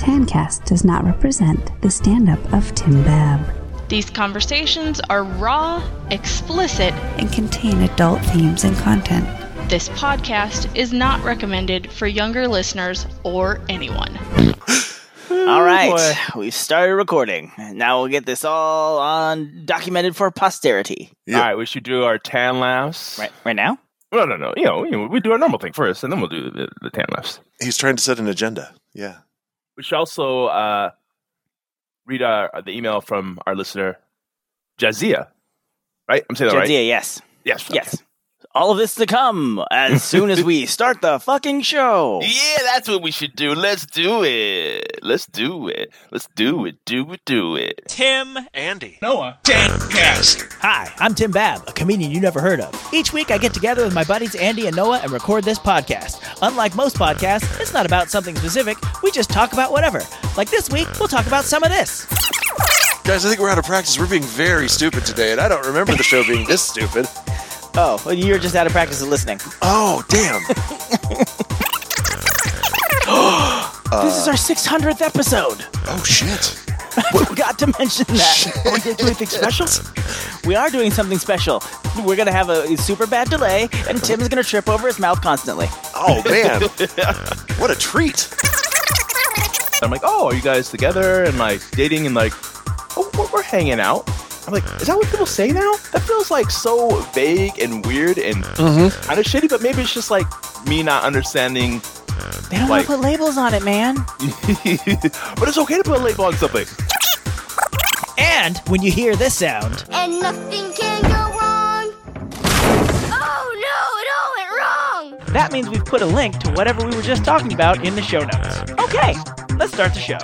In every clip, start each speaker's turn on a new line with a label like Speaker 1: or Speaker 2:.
Speaker 1: Tancast does not represent the stand up of Tim Bab
Speaker 2: These conversations are raw, explicit,
Speaker 1: and contain adult themes and content.
Speaker 2: This podcast is not recommended for younger listeners or anyone.
Speaker 3: All right, we've started recording. Now we'll get this all on documented for posterity.
Speaker 4: All right, we should do our tan laughs.
Speaker 3: Right, right now.
Speaker 4: No, no, no. You know, you know, we do our normal thing first, and then we'll do the, the tan laughs.
Speaker 5: He's trying to set an agenda. Yeah.
Speaker 4: We should also uh, read our, the email from our listener, Jadzia. Right? I'm saying that right.
Speaker 3: Jadzia, yes,
Speaker 4: Yes.
Speaker 3: yes. All of this to come as soon as we start the fucking show.
Speaker 4: Yeah, that's what we should do. Let's do it. Let's do it. Let's do it. Do it. Do it.
Speaker 3: Tim.
Speaker 5: Andy. Noah, Tancast.
Speaker 6: Hi, I'm Tim Bab, a comedian you never heard of. Each week I get together with my buddies Andy and Noah and record this podcast. Unlike most podcasts, it's not about something specific, we just talk about whatever. Like this week, we'll talk about some of this.
Speaker 5: Guys, I think we're out of practice. We're being very stupid today, and I don't remember the show being this stupid.
Speaker 3: Oh, well, you're just out of practice of listening.
Speaker 5: Oh, damn.
Speaker 6: this is our 600th episode.
Speaker 5: Oh, shit.
Speaker 6: We forgot to mention that. Are we going to do anything special?
Speaker 3: We are doing something special. We're gonna have a super bad delay, and Tim's gonna trip over his mouth constantly.
Speaker 5: Oh, man. what a treat.
Speaker 4: I'm like, oh, are you guys together and like dating and like, oh, we're, we're hanging out. I'm like, is that what people say now? That feels like so vague and weird and mm-hmm. kind of shitty, but maybe it's just like me not understanding.
Speaker 3: They don't
Speaker 4: Like-
Speaker 3: want to put labels on it, man.
Speaker 4: but it's okay to put a label on something.
Speaker 6: And when you hear this sound,
Speaker 7: and nothing can go wrong. Oh no, it all went wrong.
Speaker 6: that means we've put a link to whatever we were just talking about in the show notes. Okay, let's start the show.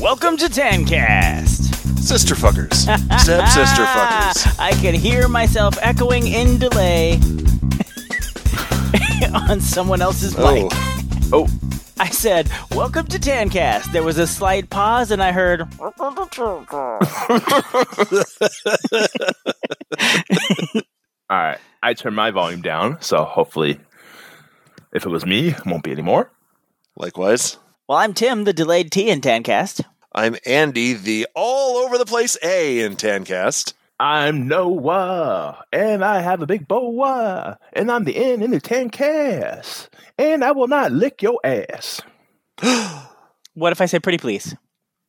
Speaker 3: Welcome to Tancast.
Speaker 5: Sister fuckers. Step sister fuckers.
Speaker 3: I can hear myself echoing in delay on someone else's oh. mic.
Speaker 5: Oh,
Speaker 4: Oh,
Speaker 3: I said, "Welcome to Tancast." There was a slight pause, and I heard.
Speaker 4: all right. I turned my volume down, so hopefully, if it was me, it won't be anymore.
Speaker 5: likewise.
Speaker 3: Well, I'm Tim, the delayed T in Tancast.
Speaker 5: I'm Andy, the all over the place A in Tancast.
Speaker 4: I'm Noah, and I have a big boa, and I'm the N in the Tancast, and I will not lick your ass.
Speaker 3: What if I say "pretty please"?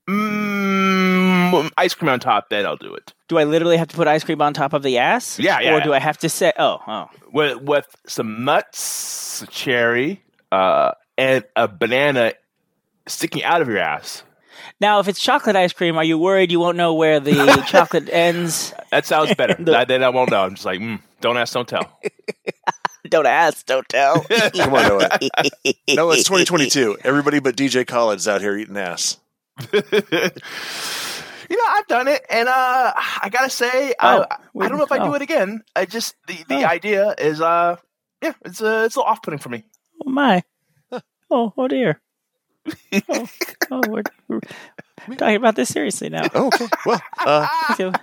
Speaker 4: Mm, ice cream on top, then I'll do it.
Speaker 3: Do I literally have to put ice cream on top of the ass?
Speaker 4: Yeah, yeah,
Speaker 3: Or do. I have to say, "Oh, oh"?
Speaker 4: With with some nuts, cherry, uh, and a banana sticking out of your ass.
Speaker 3: Now, if it's chocolate ice cream, are you worried you won't know where the chocolate ends?
Speaker 4: That sounds better.
Speaker 3: The-
Speaker 4: That- then I won't know. I'm just like, mm, don't ask, don't tell.
Speaker 3: Don't ask, don't tell.
Speaker 5: Come on, Noah. No, it's 2022. Everybody but DJ Khaled is out here eating ass.
Speaker 4: you know, I've done it, and uh, I gotta say,
Speaker 3: Oh,
Speaker 4: I, I don't know if I
Speaker 3: oh.
Speaker 4: do it again. I just the, the
Speaker 3: Oh.
Speaker 4: idea is, uh, yeah, it's uh, it's a little off-putting for me.
Speaker 3: Oh my! Oh, oh dear! Oh, oh we're, we're talking about this seriously now.
Speaker 5: Oh, okay. Well, uh,
Speaker 3: I feel,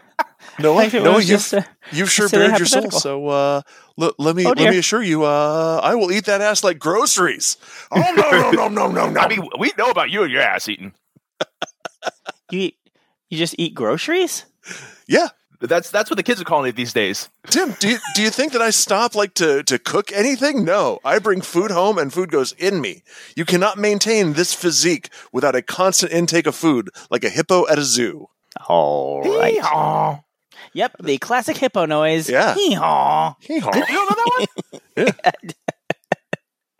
Speaker 5: Noah,
Speaker 3: I feel it
Speaker 5: Noah
Speaker 3: was
Speaker 5: you've,
Speaker 3: just, uh,
Speaker 5: you've sure
Speaker 3: silly
Speaker 5: bared your soul. So uh, l- let me
Speaker 3: Oh,
Speaker 5: let me assure you, uh, I will eat that ass like groceries. Oh no no no no no no!
Speaker 4: I mean, we know about you and your ass eating.
Speaker 3: you eat, you just eat groceries?
Speaker 5: yeah,
Speaker 4: That's that's what the kids are calling it these days.
Speaker 5: Tim, do you, do you think that I stop like to to cook anything? No, I bring food home and food goes in me. You cannot maintain this physique without a constant intake of food, like a hippo at a zoo.
Speaker 3: All right.
Speaker 4: Aw.
Speaker 3: Yep, the classic hippo noise.
Speaker 5: Yeah.
Speaker 3: Hee-haw.
Speaker 4: You don't know that one?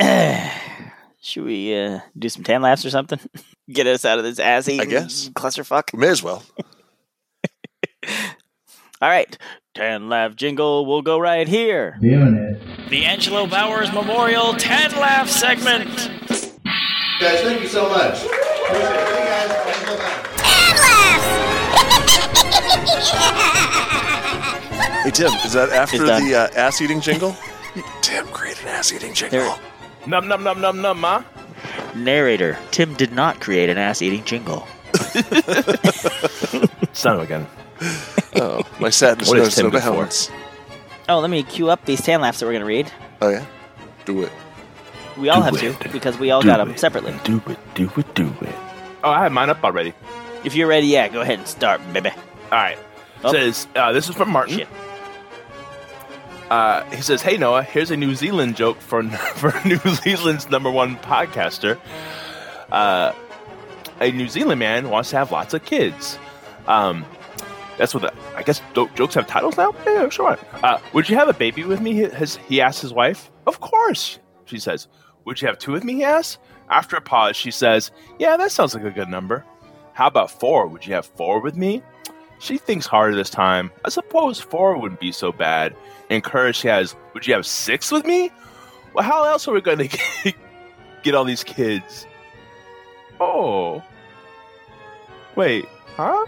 Speaker 3: Should we uh, do some tan laughs or something? Get us out of this ass eating
Speaker 5: guess.
Speaker 3: clusterfuck.
Speaker 5: May as well.
Speaker 3: All right, 10 laugh jingle will go right here.
Speaker 8: Doing it.
Speaker 6: The Angelo Bowers Memorial 10 Laugh segment.
Speaker 9: Guys, thank you so much. Appreciate it. You guys. Thanks so much.
Speaker 5: Hey Tim, is that after
Speaker 3: It's
Speaker 5: the uh, ass eating jingle? Tim, create an ass eating jingle.
Speaker 3: There-
Speaker 4: Num num num num num, ma.
Speaker 3: Narrator: Tim did not create an ass-eating jingle.
Speaker 4: Son of a gun.
Speaker 5: Oh, my sadness
Speaker 4: What is
Speaker 5: knows
Speaker 4: Tim
Speaker 5: no
Speaker 4: good for?
Speaker 5: bounds.
Speaker 3: Oh, let me cue up these tan laughs that we're gonna read.
Speaker 5: Oh yeah, do it.
Speaker 3: We all
Speaker 4: Do
Speaker 3: have
Speaker 4: it.
Speaker 3: to because we all
Speaker 4: Do
Speaker 3: got them
Speaker 4: it.
Speaker 3: separately.
Speaker 4: Do it, do it, do it. Oh, I have mine up already.
Speaker 3: If you're ready, yeah, go ahead and start, baby.
Speaker 4: All right.
Speaker 3: Oh.
Speaker 4: Says uh, this is from Martin.
Speaker 3: Shit.
Speaker 4: Uh, he says, "Hey Noah, here's a New Zealand joke for for New Zealand's number one podcaster. Uh, a New Zealand man wants to have lots of kids. Um, that's what the, I guess jokes have titles now. Yeah, sure. Uh, would you have a baby with me? He- asked his wife? Of course, she says. Would you have two with me? He asks. After a pause, she says, "Yeah, that sounds like a good number. How about four? Would you have four with me?" She thinks harder this time. I suppose four wouldn't be so bad. Encouraged, she has, Would you have six with me? Well, how else are we going to get all these kids? Oh. Wait, huh?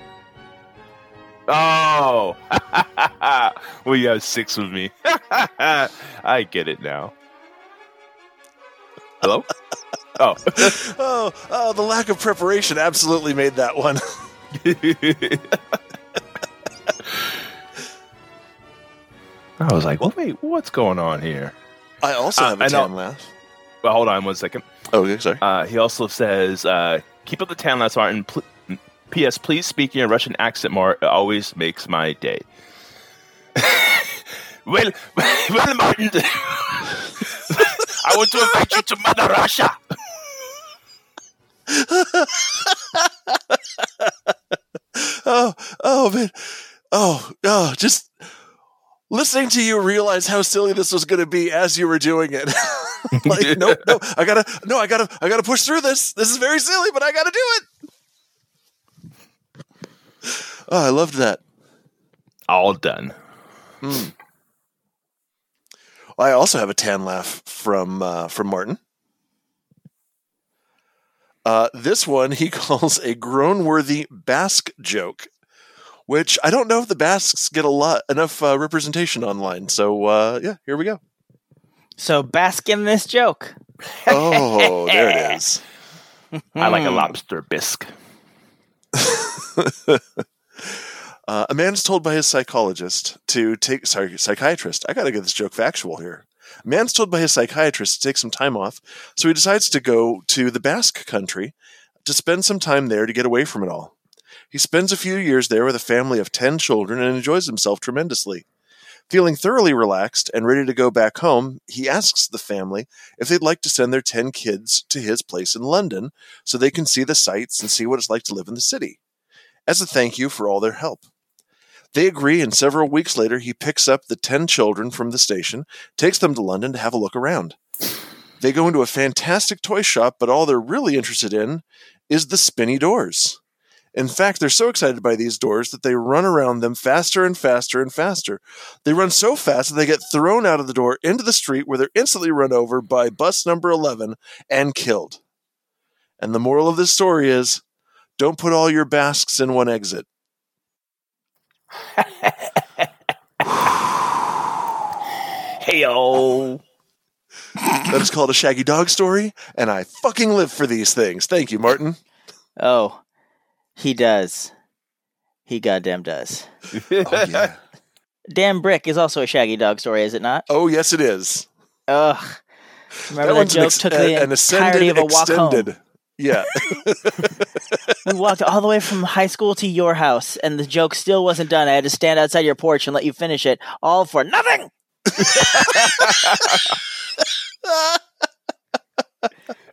Speaker 4: Oh. well, you have six with me. I get it now. Hello? Oh.
Speaker 5: Oh, oh, the lack of preparation absolutely made that one.
Speaker 4: I was like, well, wait, what's going on here?
Speaker 5: I also
Speaker 4: Uh,
Speaker 5: have a tan laugh.
Speaker 4: Well, hold on one second.
Speaker 5: Oh, okay, sorry.
Speaker 4: Uh, he also says, uh, keep up the tan last Martin. Pl- P.S. Please speak in a Russian accent more. It always makes my day. well, well, Martin, I want to invite you to Mother Russia.
Speaker 5: Oh, oh man. Oh, oh, just listening to you realize how silly this was going to be as you were doing it. like, no, no, I gotta, no, I gotta, I gotta push through this. This is very silly, but I gotta do it. Oh, I loved that.
Speaker 4: All done.
Speaker 5: I also have a tan laugh from uh, from Martin. Uh, this one he calls a groan-worthy Basque joke, which I don't know if the Basques get a lot enough uh, representation online. So uh, yeah, here we go.
Speaker 3: So bask in this joke.
Speaker 5: Oh, there it is.
Speaker 4: I like a
Speaker 3: Hmm.
Speaker 4: lobster bisque.
Speaker 5: Uh, a man is told by his psychologist to take, sorry, psychiatrist. I got to get this joke factual here. A man's told by his psychiatrist to take some time off, so he decides to go to the Basque country to spend some time there to get away from it all. He spends a few years there with a family of 10 children and enjoys himself tremendously. Feeling thoroughly relaxed and ready to go back home, he asks the family if they'd like to send their 10 kids to his place in London so they can see the sights and see what it's like to live in the city, as a thank you for all their help. They agree, and several weeks later, he picks up the 10 children from the station, takes them to London to have a look around. They go into a fantastic toy shop, but all they're really interested in is the spinny doors. In fact, they're so excited by these doors that they run around them faster and faster and faster. They run so fast that they get thrown out of the door into the street where they're instantly run over by bus number 11 and killed. And the moral of this story is don't put all your Basques in one exit.
Speaker 4: Hey, yo.
Speaker 5: That is called a Shaggy Dog story, and I fucking live for these things. Thank you, Martin.
Speaker 3: Oh, he does. He goddamn does.
Speaker 5: Oh, yeah.
Speaker 3: Damn Brick is also a Shaggy Dog story, is it not?
Speaker 5: oh yes, it is.
Speaker 3: Ugh. Remember that,
Speaker 5: an
Speaker 3: joke
Speaker 5: ex-
Speaker 3: took the
Speaker 5: an
Speaker 3: entirety of a walk
Speaker 5: extended.
Speaker 3: home.
Speaker 5: Yeah.
Speaker 3: We walked all the way from high school to your house, and the joke still wasn't done. I had to stand outside your porch and let you finish it, all for nothing.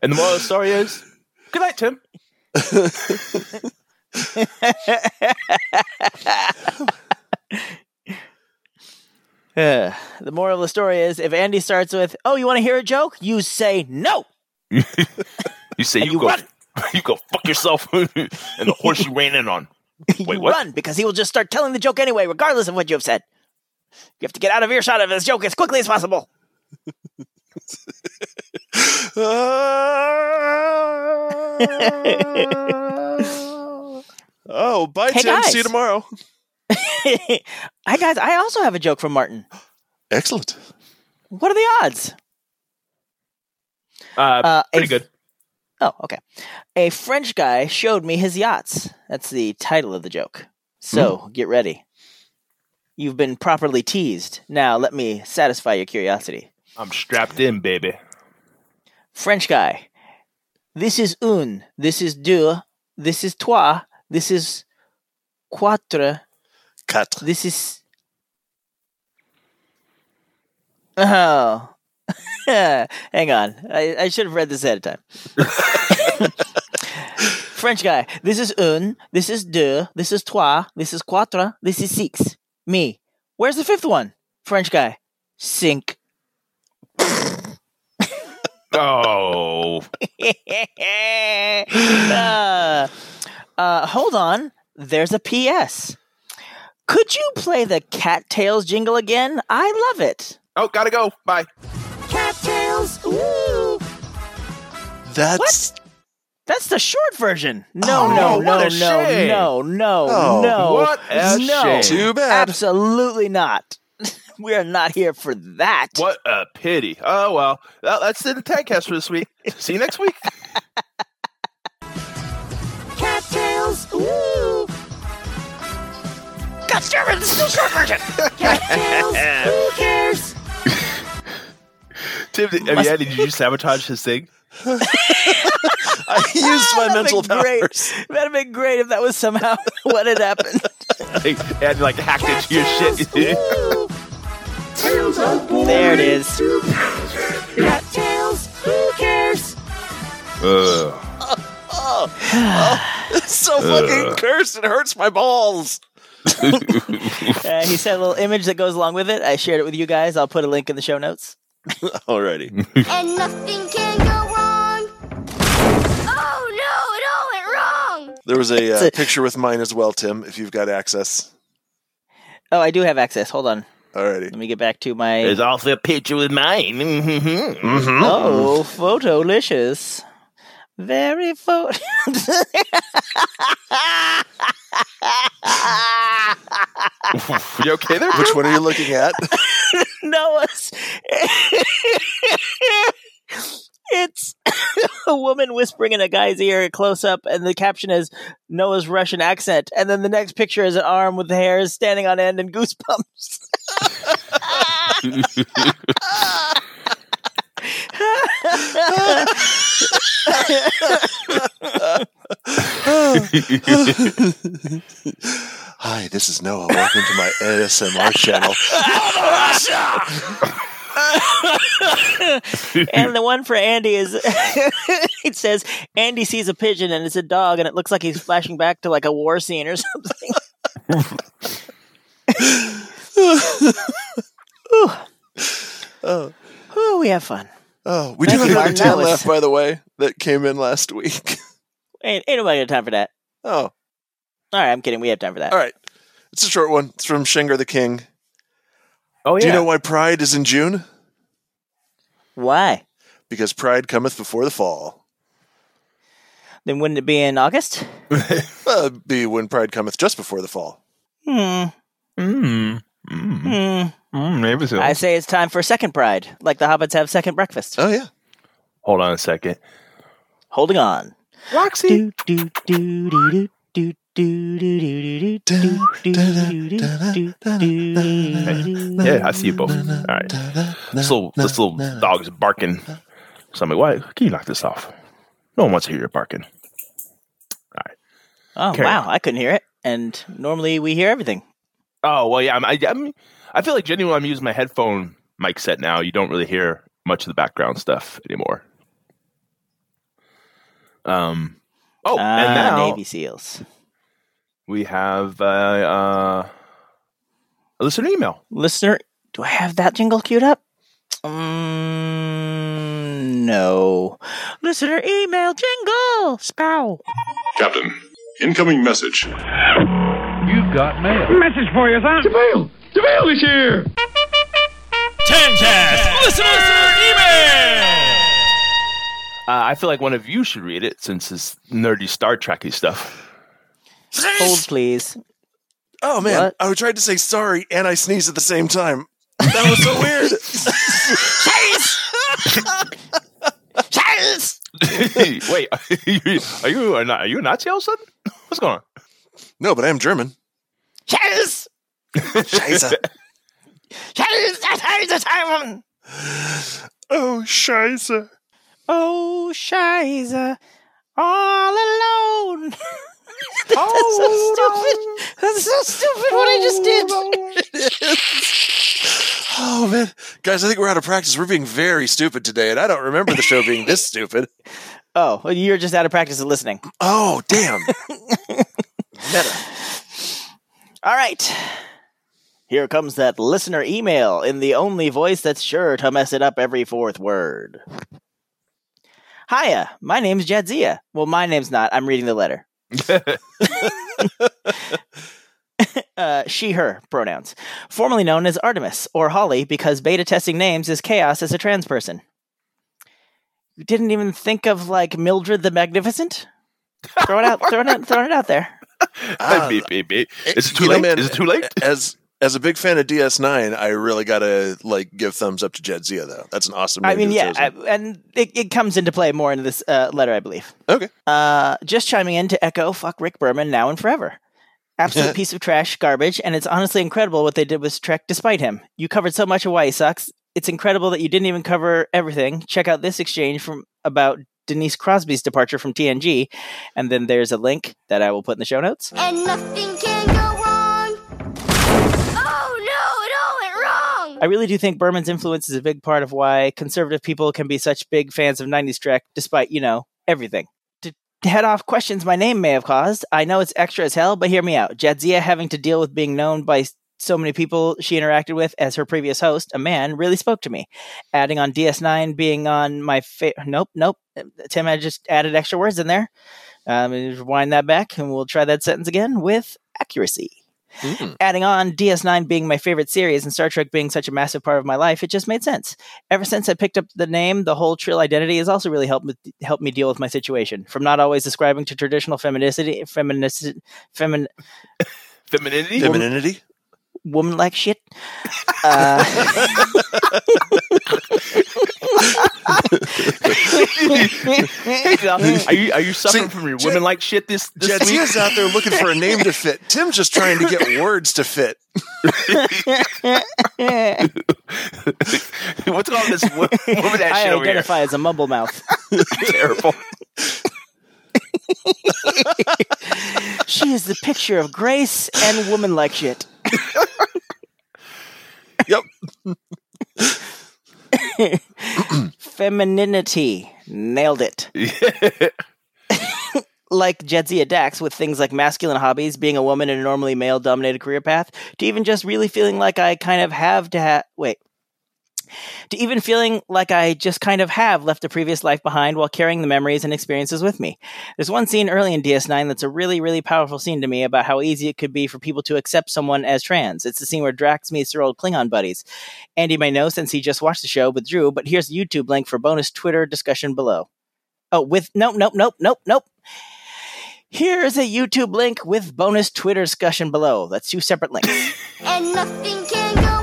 Speaker 4: And the moral of the story is good night, Tim.
Speaker 3: Uh, the moral of the story is if Andy starts with, Oh, you want to hear a joke? You say no.
Speaker 4: You say
Speaker 3: And
Speaker 4: you,
Speaker 3: you
Speaker 4: go,
Speaker 3: run.
Speaker 4: you go fuck yourself and the horse you ran in on.
Speaker 3: you
Speaker 4: Wait, what?
Speaker 3: run because he will just start telling the joke anyway, regardless of what you have said. You have to get out of earshot of this joke as quickly as possible.
Speaker 5: oh, bye,
Speaker 3: Hey,
Speaker 5: Tim.
Speaker 3: guys.
Speaker 5: See you tomorrow.
Speaker 3: Hi, guys. I also have a joke from Martin.
Speaker 5: Excellent.
Speaker 3: What are the odds?
Speaker 4: Uh,
Speaker 3: Uh,
Speaker 4: pretty
Speaker 3: a-
Speaker 4: good.
Speaker 3: Oh, okay. A French guy showed me his yachts. That's the title of the joke. So hmm. get ready. You've been properly teased. Now let me satisfy your curiosity.
Speaker 4: I'm strapped in, baby.
Speaker 3: French guy. This is un. This is deux. This is trois. This is quatre.
Speaker 5: Quatre.
Speaker 3: This is. Oh. Hang on. I, I should have read this ahead of time. French guy. This is un. This is deux. This is trois. This is quatre. This is six. Me. Where's the fifth one? French guy. Sink.
Speaker 4: Oh,
Speaker 3: uh, uh, hold on. There's a PS. Could you play the Cattails jingle again? I love it.
Speaker 4: oh, gotta go. Bye.
Speaker 3: Cattails. Ooh.
Speaker 5: That's
Speaker 3: That's the short version. No,
Speaker 5: Oh,
Speaker 3: no,
Speaker 4: what
Speaker 3: no,
Speaker 4: a
Speaker 3: no,
Speaker 4: shame.
Speaker 3: no, no,
Speaker 5: Oh,
Speaker 3: no.
Speaker 4: what a
Speaker 3: no.
Speaker 4: shame.
Speaker 5: too bad.
Speaker 3: Absolutely not. we are not here for that.
Speaker 4: What a pity. Oh well, that, that's the Tancast for this week. See you next week.
Speaker 3: Cattails. Ooh. God damn it, this is the short version. Cattails. Who cares?
Speaker 4: Tim, did, have you, did you sabotage his thing?
Speaker 5: I used my
Speaker 3: That'd
Speaker 5: mental
Speaker 3: been great.
Speaker 5: powers.
Speaker 3: That'd have been great if that was somehow what had happened.
Speaker 4: Like, and like hacked into your shit.
Speaker 3: There it is. Cattails. Who cares?
Speaker 4: Ugh.
Speaker 5: It's so fucking cursed. It hurts my balls.
Speaker 3: Uh, he sent a little image that goes along with it. I shared it with you guys. I'll put a link in the show notes.
Speaker 5: Alrighty.
Speaker 7: And nothing can go wrong. Oh no, it all went wrong.
Speaker 5: There was a, uh,
Speaker 3: a-
Speaker 5: picture with mine as well, Tim, if you've got access.
Speaker 3: Oh, I do have access. Hold on.
Speaker 5: Alrighty.
Speaker 3: Let me get back to my.
Speaker 4: There's also a picture with mine.
Speaker 5: Mm-hmm.
Speaker 3: Oh, photolicious. Very photo.
Speaker 4: you okay there?
Speaker 5: Which one are you looking at?
Speaker 3: Noah's. it's a woman whispering in a guy's ear, close up, and the caption is Noah's Russian accent. And then the next picture is an arm with hairs standing on end and goosebumps.
Speaker 5: Hi, this is Noah. Welcome to my ASMR channel.
Speaker 3: and the one for Andy is it says Andy sees a pigeon and it's a dog and it looks like he's flashing back to like a war scene or something.
Speaker 5: Oh.
Speaker 3: Ooh, we have fun.
Speaker 5: Oh, we do
Speaker 3: Thank
Speaker 5: have
Speaker 3: you,
Speaker 5: another
Speaker 3: Martin.
Speaker 5: 10
Speaker 3: was-
Speaker 5: left, by the way, that came in last week.
Speaker 3: Ain't, ain't nobody got time for that.
Speaker 5: Oh,
Speaker 3: All right, I'm kidding. We have time for that.
Speaker 5: all right. It's a short one. It's from Shengar the King.
Speaker 4: Oh yeah.
Speaker 5: Do you know why Pride is in June?
Speaker 3: Why?
Speaker 5: Because Pride cometh before the fall.
Speaker 3: Then wouldn't it be in August?
Speaker 5: Well, it'd be when Pride cometh just before the fall.
Speaker 3: Hmm.
Speaker 4: Mm. Mm. Mm, maybe so.
Speaker 3: I say it's time for second pride, like the hobbits have second breakfast.
Speaker 5: Oh yeah.
Speaker 4: Hold on a second.
Speaker 3: Holding on.
Speaker 4: Roxy. Yeah, I see you both. All right. This little, this little dog's barking. So I'm like, why can you knock this off? No one wants to hear your barking. All right.
Speaker 3: Oh,
Speaker 4: Carry
Speaker 3: wow.
Speaker 4: on.
Speaker 3: I couldn't hear it. And normally we hear everything.
Speaker 4: Oh well, yeah. I'm, I, I'm, I feel like genuinely, I'm using my headphone mic set now. You don't really hear much of the background stuff anymore. Um. Oh, and
Speaker 3: Ah,
Speaker 4: now
Speaker 3: Navy SEAls.
Speaker 4: we have uh, uh, a listener email.
Speaker 3: Listener, do I have that jingle queued up? Mm, no. Listener email jingle. Spow.
Speaker 8: Captain, incoming message.
Speaker 10: You've got mail.
Speaker 11: Message for you, son.
Speaker 10: DeVale! DeVale is here!
Speaker 6: Tancast listener email.
Speaker 4: Uh, I feel like one of you should read it since it's nerdy Star Trekky stuff.
Speaker 3: Hold, please.
Speaker 5: Oh, man.
Speaker 3: What?
Speaker 5: I tried to say sorry and I sneezed at the same time. That was so weird.
Speaker 4: Wait, are you are, not, are you a Nazi all of a sudden? What's going on?
Speaker 5: No, but I am German.
Speaker 3: Yes.
Speaker 5: Scheiße.
Speaker 3: Yes.
Speaker 5: Oh, Scheiße.
Speaker 3: Oh, Shiza, all alone. That's so stupid. That's so stupid what I just did.
Speaker 5: Oh, man. Guys, I think we're out of practice. We're being very stupid today, and I don't remember the show being this stupid.
Speaker 3: Oh, well, you're just out of practice of listening.
Speaker 5: Oh, damn. Meta.
Speaker 3: All right. Here comes that listener email in the only voice that's sure to mess it up every fourth word. Hiya, my name's Jadzia. Well, my name's not. I'm reading the letter. uh, she, her pronouns. Formerly known as Artemis or Holly because beta testing names is chaos as a trans person. You didn't even think of like Mildred the Magnificent? Throw it out, throw it out, throwing it out there.
Speaker 4: Beep, beep, beep. Is it too
Speaker 5: you know,
Speaker 4: late?
Speaker 5: man,
Speaker 4: Is it too late?
Speaker 5: As as a big fan of DS9, I really gotta like give thumbs up to Jadzia though. That's an awesome.
Speaker 3: I mean, yeah. I, and it, it comes into play more in this uh, letter, I believe.
Speaker 5: okay.
Speaker 3: Uh, just chiming in to echo fuck Rick Berman now and forever. Absolute piece of trash, garbage, and it's honestly incredible what they did with Trek despite him. You covered so much of why he sucks. It's incredible that you didn't even cover everything. Check out this exchange from about Denise Crosby's departure from TNG, and then there's a link that I will put in the show notes.
Speaker 7: And nothing can go wrong. Oh no, it all went wrong.
Speaker 3: I really do think Berman's influence is a big part of why conservative people can be such big fans of 90s Trek, despite, you know, everything. To head off questions my name may have caused, I know it's extra as hell, but hear me out. Jadzia having to deal with being known by so many people she interacted with as her previous host, a man, really spoke to me. Adding on DS9 being on my fa- nope, nope. Tim I just added extra words in there. Um, rewind that back, and we'll try that sentence again with accuracy
Speaker 5: Mm.
Speaker 3: adding on DS9 being my favorite series and Star Trek being such a massive part of my life, it just made sense. Ever since I picked up the name, the whole Trill identity has also really helped me, helped me deal with my situation. From not always describing to traditional feminicity, feminist, femin,
Speaker 4: Femininity?
Speaker 5: Femininity.
Speaker 3: Woman like shit. Uh,
Speaker 4: are you are you suffering
Speaker 5: See,
Speaker 4: from your
Speaker 5: Je-
Speaker 4: women like shit this this week?
Speaker 5: Jadzia's out there looking for a name to fit. Tim's just trying to get words to fit.
Speaker 4: What's going on with this wo- woman that
Speaker 3: I
Speaker 4: shit over here?
Speaker 3: identify as a mumble mouth.
Speaker 4: Terrible.
Speaker 3: she is the picture of grace and woman like shit.
Speaker 5: Yep.
Speaker 3: Femininity. Nailed it. like Jadzia Dax with things like masculine hobbies, being a woman in a normally male dominated career path, to even just really feeling like I kind of have to have. Wait. To even feeling like I just kind of have left a previous life behind while carrying the memories and experiences with me. There's one scene early in DS9 that's a really, really powerful scene to me about how easy it could be for people to accept someone as trans. It's the scene where Dax meets their old Klingon buddies. Andy may know since he just watched the show with Drew, but here's the YouTube link for bonus Twitter discussion below. Oh, with nope, nope, nope, nope, nope. Here's a YouTube link with bonus Twitter discussion below. That's two separate links.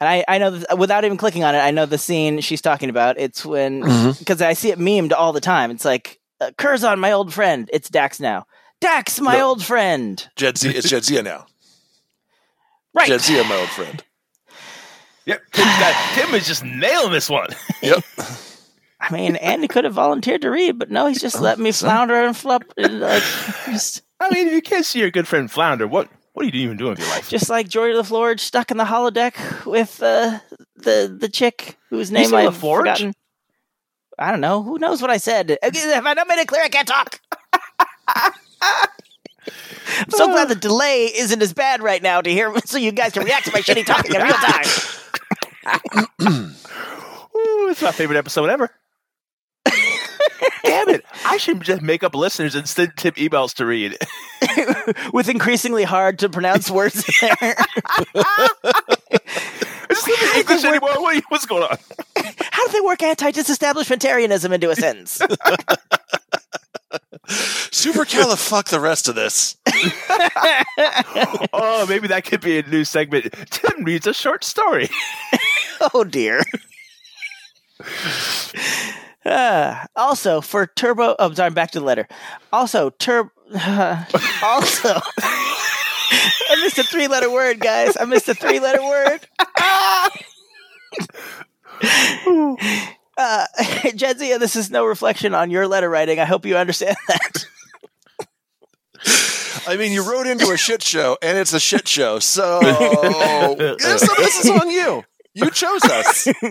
Speaker 7: And
Speaker 3: I, I know that without even clicking on it, I know the scene she's talking about. It's when because I see it memed all the time. It's like uh, Curzon, my old friend. It's Dax now. Dax, my
Speaker 5: No.
Speaker 3: old friend.
Speaker 5: Jadzia, it's Jadzia now.
Speaker 3: Right.
Speaker 5: Jadzia, my old friend.
Speaker 4: Yep, Tim's Tim is just nailing this one.
Speaker 5: Yep.
Speaker 3: I mean, Andy could have volunteered to read, but no, he's just let me flounder and flop. Like, just,
Speaker 4: I mean, if you can't see your good friend Flounder, what what are you even doing with your life?
Speaker 3: just like Geordi LaFleur stuck in the holodeck with uh, the the chick whose name I've
Speaker 4: LaForge?
Speaker 3: forgotten. I don't know. Who knows what I said? If I don't made it clear, I can't talk. I'm so glad the delay isn't as bad right now to hear, so you guys can react to my shitty talking in real time.
Speaker 4: Ooh, it's my favorite episode ever. I should just make up listeners and send Tim emails to read.
Speaker 3: With increasingly hard to pronounce words in there.
Speaker 4: Is this even English anymore? What, what's going on?
Speaker 3: How do they work anti-disestablishmentarianism into a sentence?
Speaker 5: Supercalif, fuck the rest of this.
Speaker 4: Oh, maybe that could be a new segment. Tim reads a short story.
Speaker 3: oh dear. Uh, also, for Turbo, oh, sorry, back to the letter. Also, Turbo, also, I missed a three letter word, guys. I missed a three letter word. uh, Jadzia, this is no reflection on your letter writing. I hope you understand that.
Speaker 5: I mean, you wrote into a shit show, and it's a shit show. So some of this is on you. You chose us.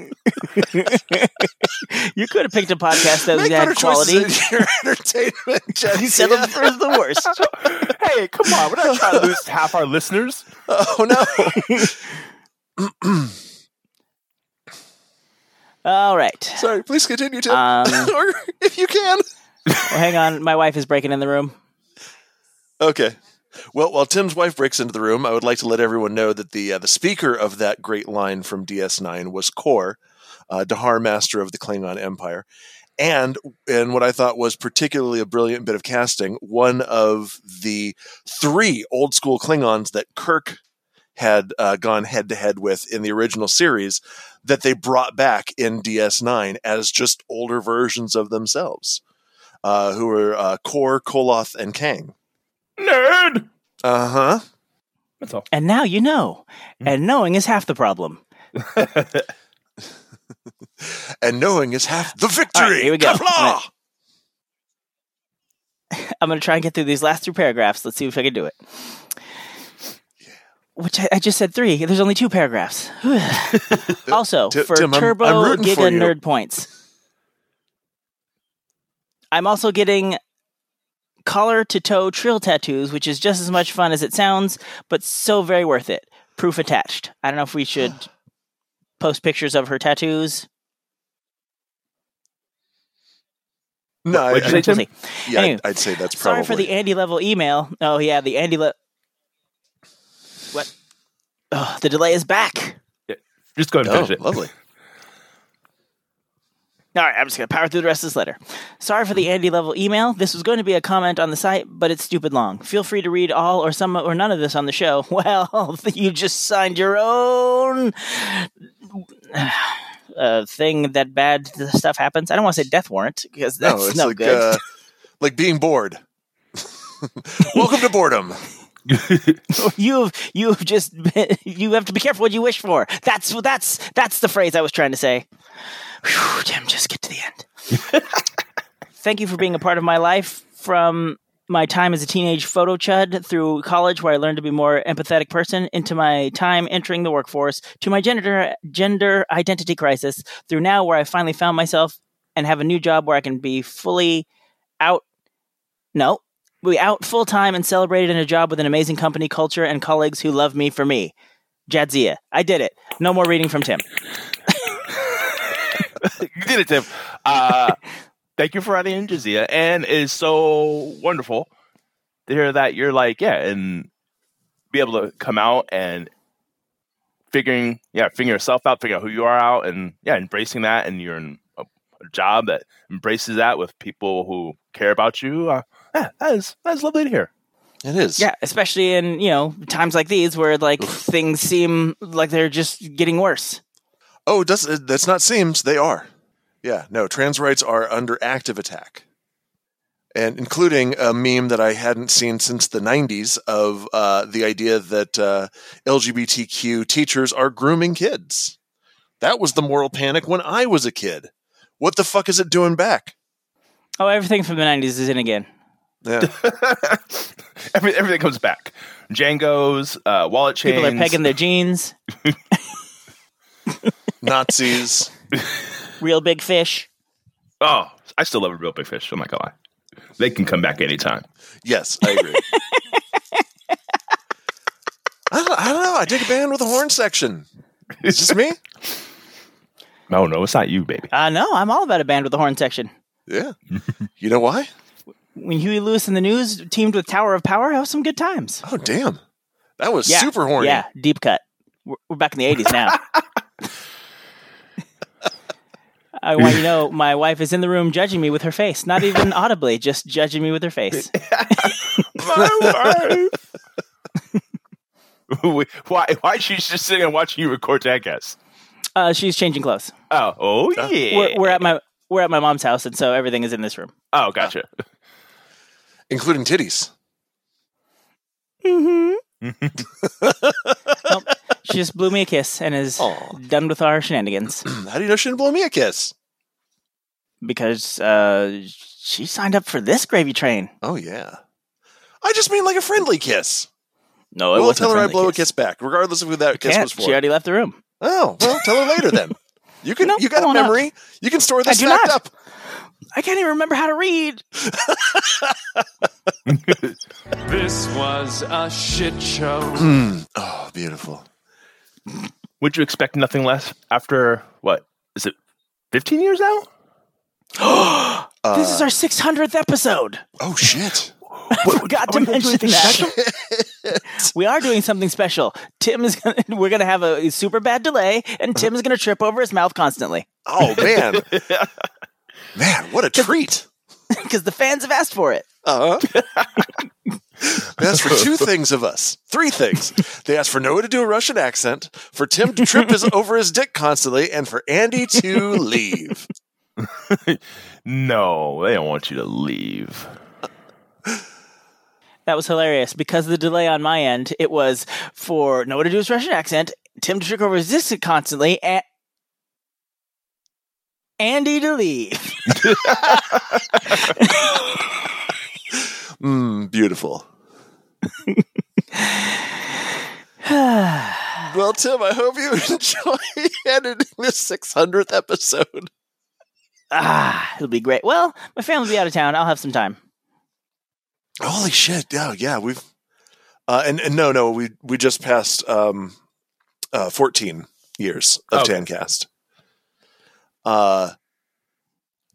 Speaker 3: you could have picked a podcast that
Speaker 5: Make
Speaker 3: had
Speaker 5: better
Speaker 3: quality.
Speaker 5: choices in your entertainment, Jesse.
Speaker 3: Settle for the worst.
Speaker 4: hey, come on. We're not trying to lose half our listeners.
Speaker 5: Oh no!
Speaker 3: All right.
Speaker 5: Sorry. Please continue, Tim,
Speaker 3: Um,
Speaker 5: or if you can.
Speaker 3: Well, hang on. My wife is breaking in the room.
Speaker 5: Okay. Well, while Tim's wife breaks into the room, I would like to let everyone know that the uh, the speaker of that great line from DS9 was Kor, uh, Dahar Master of the Klingon Empire, and and what I thought was particularly a brilliant bit of casting, one of the three old school Klingons that Kirk had uh, gone head to head with in the original series, that they brought back in DS9 as just older versions of themselves, uh, who were uh, Kor, Koloth, and Kang.
Speaker 4: Nerd.
Speaker 5: Uh huh.
Speaker 4: That's all.
Speaker 3: And now you know. And knowing is half the problem.
Speaker 5: and knowing is half the victory.
Speaker 3: All right, here we go. I'm going to try and get through these last three paragraphs. Let's see if I can do it. Which I, I just said three. There's only two paragraphs. also,
Speaker 5: Ti-
Speaker 3: for
Speaker 5: Tim, I'm-
Speaker 3: Turbo
Speaker 5: I'm rooting for
Speaker 3: Giga. Nerd points. I'm also getting collar to toe trill tattoos, which is just as much fun as it sounds, but so very worth it. Proof attached. I don't know if we should post pictures of her tattoos.
Speaker 5: No, I,
Speaker 4: What'd you
Speaker 5: I-
Speaker 4: say, Tim?
Speaker 3: We'll see.
Speaker 5: yeah,
Speaker 3: Anyway,
Speaker 5: I'd, I'd say that's
Speaker 3: Sorry
Speaker 5: probably
Speaker 3: for the Andy level email. Oh yeah, the Andy level. What? Oh, the delay is back.
Speaker 4: Just go ahead and
Speaker 5: Oh,
Speaker 4: finish it.
Speaker 5: lovely.
Speaker 3: All right, I'm just gonna power through the rest of this letter. Sorry for the Andy level email. This was going to be a comment on the site, but it's stupid long. Feel free to read all or some or none of this on the show. Well, you just signed your own uh, thing that bad stuff happens. I don't want to say death warrant because that's
Speaker 5: no, it's
Speaker 3: no
Speaker 5: like
Speaker 3: good.
Speaker 5: uh, like being bored. Welcome to boredom.
Speaker 3: you've you've just been, you have to be careful what you wish for. That's that's that's the phrase I was trying to say. Whew, just get to the end. Thank you for being a part of my life from my time as a teenage photo chud through college where I learned to be more empathetic person into my time entering the workforce to my gender gender identity crisis through now where I finally found myself and have a new job where I can be fully out no we out full time and celebrated in a job with an amazing company culture and colleagues who love me for me. Jadzia. I did it. No more reading from Tim.
Speaker 4: you did it, Tim. Uh, thank you for writing in, Jadzia. And it's so wonderful to hear that you're like, yeah, and be able to come out and figuring, yeah, figuring yourself out, figuring out who you are out, and yeah, embracing that. And you're in a, a job that embraces that with people who care about you. Uh, yeah, that is that is lovely to hear.
Speaker 5: It is.
Speaker 3: Yeah, especially in, you know, times like these where like things seem like they're just getting worse.
Speaker 5: Oh, does that's not seems they are. Yeah, no, trans rights are under active attack, and including a meme that I hadn't seen since the '90s of uh, the idea that uh, LGBTQ teachers are grooming kids. That was the moral panic when I was a kid. What the fuck is it doing back?
Speaker 3: Oh, everything from the 90s is in again.
Speaker 5: Yeah,
Speaker 4: Every, everything comes back. JNCO's, uh, wallet chains.
Speaker 3: People are pegging their jeans,
Speaker 5: Nazis.
Speaker 3: Reel Big Fish.
Speaker 4: Oh, I still love a Reel Big Fish. I'm not gonna lie. They can come back anytime.
Speaker 5: Yes, I agree. I don't, I don't know. I dig a band with a horn section. It's just me.
Speaker 4: No, no, it's not you, baby.
Speaker 3: Uh, no, I'm all about a band with a horn section.
Speaker 5: Yeah. You know why?
Speaker 3: When Huey Lewis and the News teamed with Tower of Power, that was some good times.
Speaker 5: Oh, damn. That was
Speaker 3: Yeah,
Speaker 5: super horny.
Speaker 3: Yeah, deep cut. We're, we're back in the 80s now. I want you to know my wife is in the room judging me with her face, not even audibly, just judging me with her face.
Speaker 4: My wife. why? Why she's just sitting and watching you record Jackass?
Speaker 3: Uh, she's changing clothes.
Speaker 4: Oh, oh yeah.
Speaker 3: We're, we're at my we're at my mom's house, and so everything is in this room.
Speaker 4: oh, gotcha.
Speaker 5: Including titties.
Speaker 3: Mm-hmm. she just blew me a kiss and is done with our shenanigans.
Speaker 5: How do you know she didn't blow me a kiss?
Speaker 3: Because uh, she signed up for this gravy train.
Speaker 5: Oh yeah. I just mean like a friendly kiss.
Speaker 3: No, it
Speaker 5: well,
Speaker 3: wasn't
Speaker 5: tell her I blow
Speaker 3: kiss.
Speaker 5: a kiss back, regardless of who that kiss
Speaker 3: Can't.
Speaker 5: was for.
Speaker 3: She already left the room.
Speaker 5: Oh well, tell her later then. You can.
Speaker 3: No,
Speaker 5: you got a
Speaker 3: on up.
Speaker 5: memory. You can store
Speaker 3: I
Speaker 5: this
Speaker 3: do not.
Speaker 5: up.
Speaker 3: I can't even remember how to read.
Speaker 11: This was a shit show.
Speaker 5: oh, beautiful.
Speaker 4: Would you expect nothing less after what? Is it 15 years now?
Speaker 3: this is our 600th episode.
Speaker 5: Oh shit!
Speaker 3: I forgot to mention that. we are doing something special. Tim is gonna, we're going to have a super bad delay, and Tim is going to trip over his mouth constantly
Speaker 5: Oh man, man, what a treat!
Speaker 3: because the fans have asked for it.
Speaker 5: Uh huh. they asked for two things of us. Three things. They asked for Noah to do a Russian accent, for Tim to trip his, over his dick constantly, and for Andy to leave.
Speaker 4: No, they don't want you to leave.
Speaker 3: That was hilarious because of the delay on my end. It was for Noah to do his Russian accent, Tim to trick over his dick constantly, and Andy to leave.
Speaker 5: Mm, beautiful. well, Tim, I hope you enjoy editing this 600th episode.
Speaker 3: Ah, it'll be great. Well, my family will be out of town. I'll have some time.
Speaker 5: Holy shit! Yeah, yeah, we've uh, and, and no, no, we we just passed um, uh, 14 years of
Speaker 4: Okay.
Speaker 5: Tancast. Uh,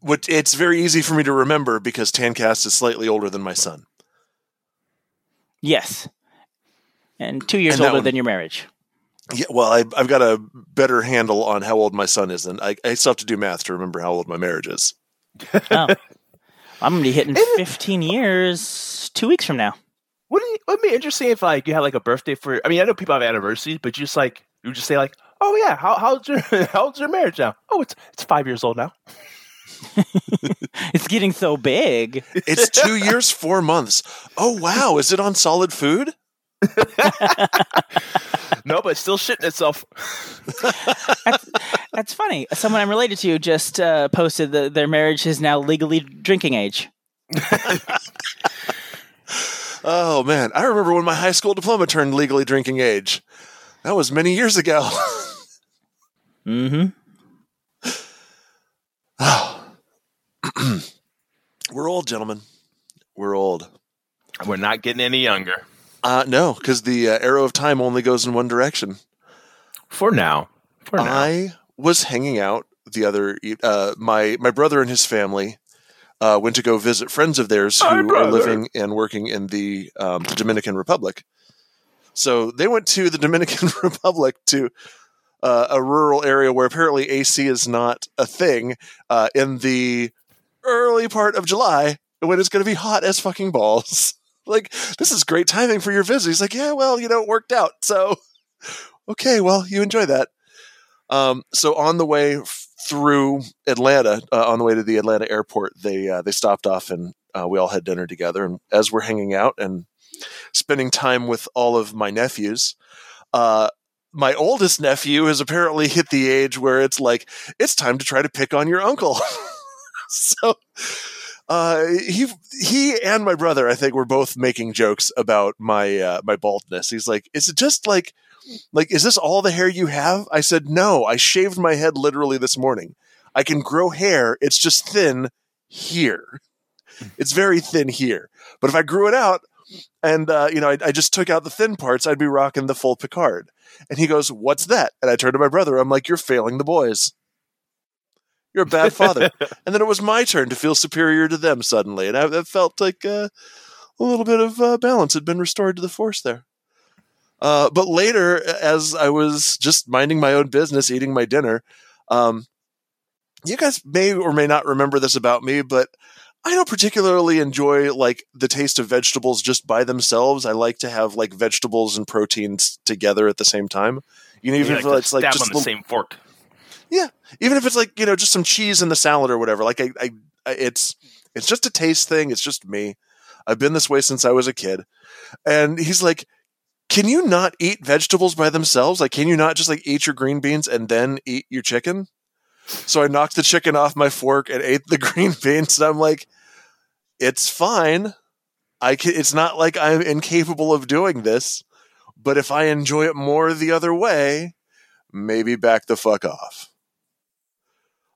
Speaker 5: what it's very easy for me to remember because Tancast is slightly older than my son.
Speaker 3: Yes. And two years
Speaker 5: And
Speaker 3: older
Speaker 5: one-
Speaker 3: than your marriage.
Speaker 5: Yeah, well, I, I've got a better handle on how old my son is, and I, I still have to do math to remember how old my marriage is.
Speaker 3: Oh. I'm going to be hitting 15 years two weeks from now.
Speaker 4: Wouldn't it, wouldn't it be interesting if like you had like a birthday for? I mean, I know people have anniversaries, but you just like you just say like, oh yeah, how how's your how's your marriage now? Oh, it's it's five years old now.
Speaker 3: It's getting so big.
Speaker 5: It's two years, four months. Oh wow, is it on solid food?
Speaker 4: No, but still shitting itself.
Speaker 3: That's funny. Someone I'm related to just uh, posted that their marriage is now legally drinking age.
Speaker 5: Oh man, I remember when my high school diploma turned legally drinking age. That was many years ago.
Speaker 3: Mm-hmm. Oh.
Speaker 5: We're old, gentlemen. We're old.
Speaker 4: We're not getting any younger
Speaker 5: Uh, no, because the uh, arrow of time only goes in one direction.
Speaker 4: for now. For now.
Speaker 5: I was hanging out the other. Uh, my my brother and his family uh, went to go visit friends of theirs who are living and working in the um, Dominican Republic. So they went to the Dominican Republic to uh, a rural area where apparently AC is not a thing uh, in the early part of July when it's going to be hot as fucking balls. like this is great timing for your visit. He's like, yeah, well, you know, it worked out. So okay, well, you enjoy that. Um, so on the way through Atlanta, uh, on the way to the Atlanta airport, they uh, they stopped off and uh, we all had dinner together. And as we're hanging out and spending time with all of my nephews, uh, my oldest nephew has apparently hit the age where it's like it's time to try to pick on your uncle. so uh, he he and my brother, I think, were both making jokes about my uh, my baldness. He's like, "Is it just like like is this all the hair you have?" I said, "No, I shaved my head literally this morning. I can grow hair. It's just thin here. It's very thin here. But if I grew it out." And uh, you know, I, I just took out the thin parts. I'd be rocking the full Picard. And he goes, "What's that?" And I turned to my brother. I'm like, "You're failing the boys. You're a bad father." and then it was my turn to feel superior to them suddenly, and I, I felt like uh, a little bit of uh, balance had been restored to the force there. Uh, but later, as I was just minding my own business, eating my dinner, um, you guys may or may not remember this about me, but I don't particularly enjoy like the taste of vegetables just by themselves. I like to have like vegetables and proteins together at the same time. You know, even
Speaker 4: You
Speaker 5: if
Speaker 4: like to
Speaker 5: it's like
Speaker 4: stab
Speaker 5: just
Speaker 4: on the
Speaker 5: little-
Speaker 4: same fork.
Speaker 5: Yeah, even if it's like you know just some cheese in the salad or whatever. Like I, I, I it's it's just a taste thing. It's just me. I've been this way since I was a kid. And he's like, can you not eat vegetables by themselves? Like, can you not just like eat your green beans and then eat your chicken? So I knocked the chicken off my fork and ate the green beans. And I'm like, it's fine. I can, it's not like I'm incapable of doing this, but if I enjoy it more the other way, maybe back the fuck off.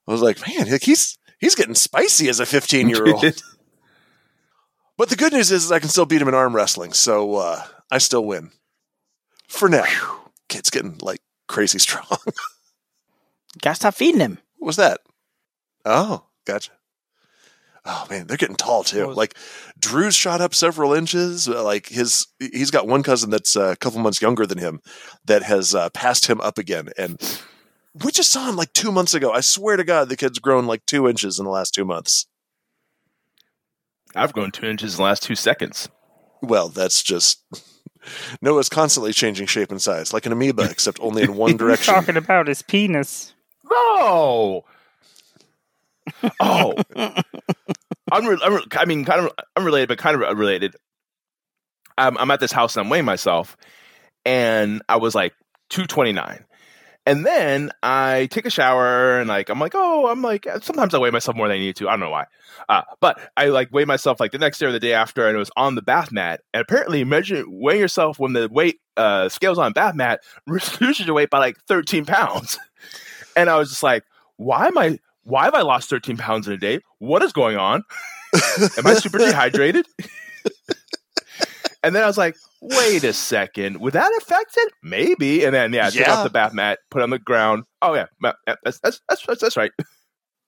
Speaker 5: I was like, man, like, he's he's getting spicy as a 15 year old. but the good news is, is I can still beat him in arm wrestling, so uh, I still win for now. Kid's getting like crazy strong.
Speaker 3: Gotta stop feeding him.
Speaker 5: What was that? Oh, gotcha. Oh man, they're getting tall too. Like Drew's shot up several inches. Uh, Like his, he's got one cousin that's uh, a couple months younger than him that has uh, passed him up again. And we just saw him like two months ago. I swear to God, the kid's grown like two inches in the last two months.
Speaker 4: I've grown two inches in the last two seconds.
Speaker 5: Well, that's just Noah's constantly changing shape and size, like an amoeba, except only in one direction.
Speaker 12: Talking about his penis.
Speaker 4: No. Oh! oh. Unre- unre- I mean, kind of unrelated, but kind of related. I'm, I'm at this house and I'm weighing myself, and I was like 229. And then I take a shower and like I'm like, oh, I'm like sometimes I weigh myself more than I need to. I don't know why. Uh, but I like weigh myself like the next day or the day after, and it was on the bath mat. And apparently, measure weighing yourself when the weight uh, scales on bath mat reduces your weight by like 13 pounds. And I was just like, why am I? Why have I lost 13 pounds in a day? What is going on? am I super dehydrated? And then I was like, wait a second, would that affect it? Maybe. And then yeah, take
Speaker 5: Yeah.
Speaker 4: off the bath mat, put it on the ground. Oh yeah, that's that's that's, that's, that's right.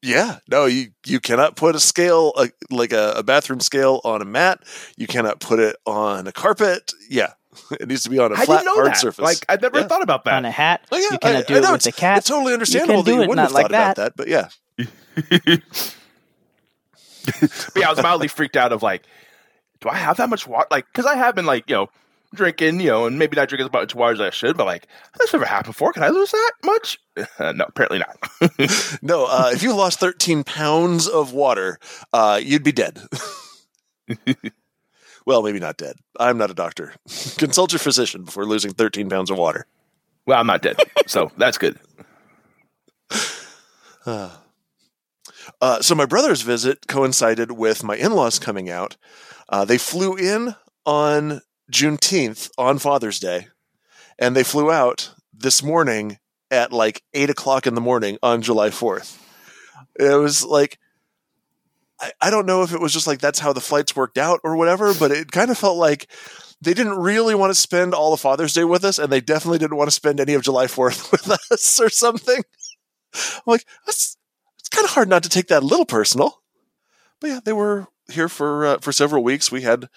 Speaker 5: Yeah, no, you you cannot put a scale uh, like a, a bathroom scale on a mat. You cannot put it on a carpet. Yeah, it needs to be on a
Speaker 4: I
Speaker 5: flat hard
Speaker 4: that.
Speaker 5: surface.
Speaker 4: Like I never
Speaker 5: Yeah.
Speaker 4: thought about that.
Speaker 3: On a hat.
Speaker 5: Oh, yeah,
Speaker 3: you cannot
Speaker 5: I-
Speaker 3: do
Speaker 5: I
Speaker 3: it
Speaker 5: know,
Speaker 3: with a cat.
Speaker 5: It's totally understandable
Speaker 3: can
Speaker 5: that you wouldn't have
Speaker 3: like
Speaker 5: thought about
Speaker 3: that.
Speaker 5: that, but yeah.
Speaker 4: but yeah, I was mildly freaked out of like, do I have that much water? Like, because I have been like, you know, drinking, you know, and maybe not drinking as much water as I should, but like, this never happened before. Can I lose that much? Uh, no, apparently not.
Speaker 5: No, uh, if you lost 13 pounds of water, uh, you'd be dead. well, maybe not dead. I'm not a doctor. Consult your physician before losing 13 pounds of water.
Speaker 4: well, I'm not dead, so that's good.
Speaker 5: Uh, so my brother's visit coincided with my in-laws coming out. Uh, they flew in on Juneteenth on Father's Day, and they flew out this morning at like eight o'clock in the morning on July Fourth. It was like I, I don't know if it was just like that's how the flights worked out or whatever, but it kind of felt like they didn't really want to spend all of Father's Day with us, and they definitely didn't want to spend any of July Fourth with us or something. I'm like, that's kind of hard not to take that a little personal. But yeah, they were here for uh, for several weeks. We had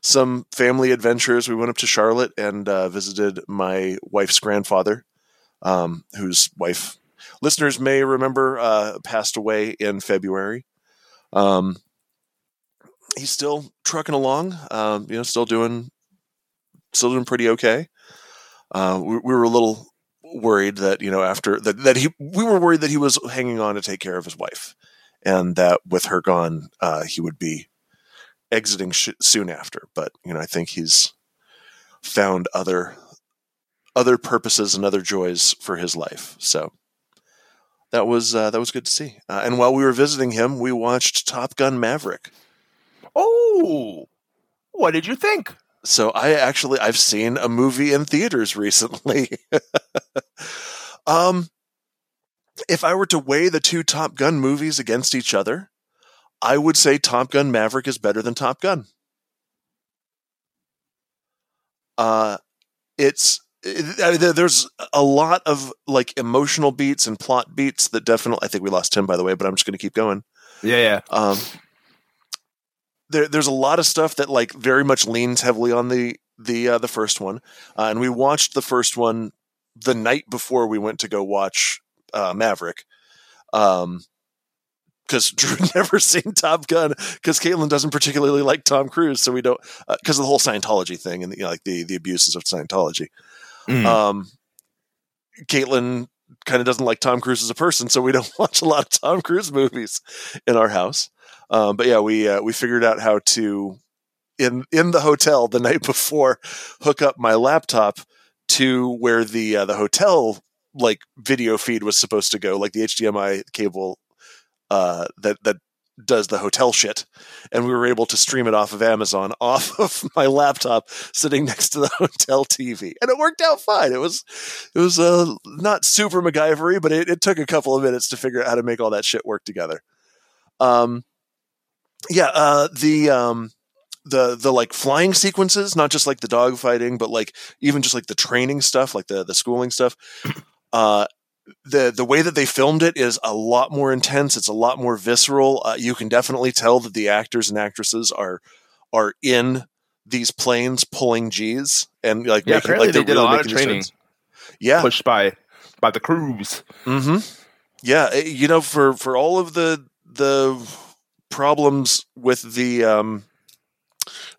Speaker 5: some family adventures. We went up to Charlotte and uh, visited my wife's grandfather, um, whose wife listeners may remember uh, passed away in February. Um, he's still trucking along, um, you know, still doing still doing pretty okay. Uh, we, we were a little worried that you know after that that he we were worried that he was hanging on to take care of his wife, and that with her gone, uh, he would be exiting sh- soon after. But you know, I think he's found other other purposes and other joys for his life. So that was uh, that was good to see. Uh, and while we were visiting him, we watched Top Gun Maverick.
Speaker 4: Oh, what did you think?
Speaker 5: So I actually I've seen a movie in theaters recently. um if I were to weigh the two Top Gun movies against each other, I would say Top Gun Maverick is better than Top Gun. Uh it's it, there's a lot of like emotional beats and plot beats that definitely I think we lost Tim by the way, but I'm just going to keep going.
Speaker 4: Yeah, yeah.
Speaker 5: Um, there, there's a lot of stuff that like very much leans heavily on the the uh, the first one, uh, and we watched the first one the night before we went to go watch uh, Maverick. Um, because Drew never seen Top Gun, because Caitlin doesn't particularly like Tom Cruise, so we don't because of the whole Scientology thing and you know, like the the abuses of Scientology.
Speaker 4: Mm.
Speaker 5: Um, Caitlin kind of doesn't like Tom Cruise as a person, so we don't watch a lot of Tom Cruise movies in our house. Um, but yeah, we uh, we figured out how to in in the hotel the night before, hook up my laptop to where the uh, the hotel like video feed was supposed to go, like the HDMI cable uh, that that does the hotel shit, and we were able to stream it off of Amazon off of my laptop sitting next to the hotel TV, and it worked out fine. It was it was uh, not super MacGyvery, but it, it took a couple of minutes to figure out how to make all that shit work together. Um, yeah, uh, the um, the the like flying sequences, not just like the dog fighting, but like even just like the training stuff, like the the schooling stuff. Uh, the the way that they filmed it is a lot more intense. It's a lot more visceral. Uh, you can definitely tell that the actors and actresses are are in these planes pulling G's and like
Speaker 4: Yeah,
Speaker 5: making,
Speaker 4: apparently
Speaker 5: like
Speaker 4: they did a lot of training.
Speaker 5: Yeah,
Speaker 4: pushed by by the crews.
Speaker 5: Mm-hmm. Yeah, eh, you know, for for all of the the problems with the um,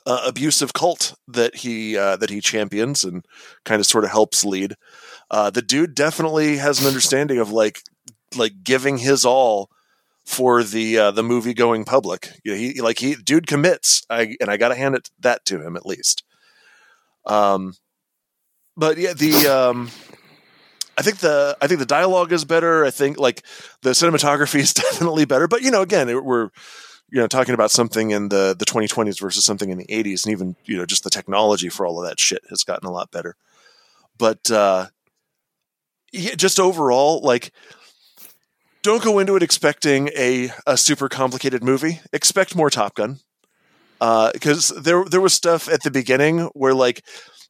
Speaker 5: uh, abusive cult that he uh, that he champions and kind of sort of helps lead, uh, the dude definitely has an understanding of like like giving his all for the uh, the movie going public. You know, he like he dude commits, I, and I got to hand it that to him at least. Um, but yeah, the um, I think the I think the dialogue is better. I think like the cinematography is definitely better. But you know, again, it, we're you know talking about something in the the 2020s versus something in the 80s, and even you know just the technology for all of that shit has gotten a lot better. But uh, yeah, just overall, like don't go into it expecting a a super complicated movie. Expect more Top Gun. Because there there was stuff at the beginning where like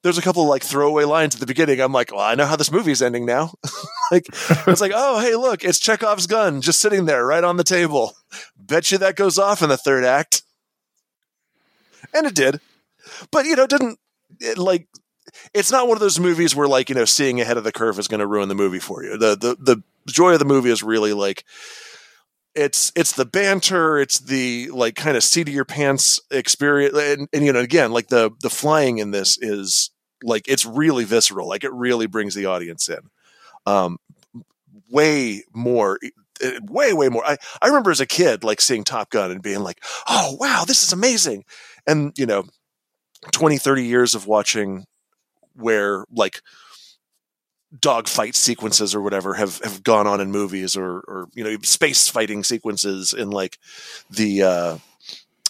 Speaker 5: there's a couple of like throwaway lines at the beginning. I'm like, well, I know how this movie's ending now. like it's like, oh hey, look, it's Chekhov's gun just sitting there right on the table. Bet you that goes off in the third act. And it did. But you know, it didn't it, like it's not one of those movies where like, you know, seeing ahead of the curve is gonna ruin the movie for you. The the the joy of the movie is really like it's it's the banter it's the like kind of seat of your pants experience and, and you know again like the the flying in this is like it's really visceral like it really brings the audience in. Um way more way way more. I i remember as a kid like seeing top gun and being like oh wow this is amazing. And you know 20 30 years of watching where like dogfight sequences or whatever have, have gone on in movies or, or you know space fighting sequences in like the uh,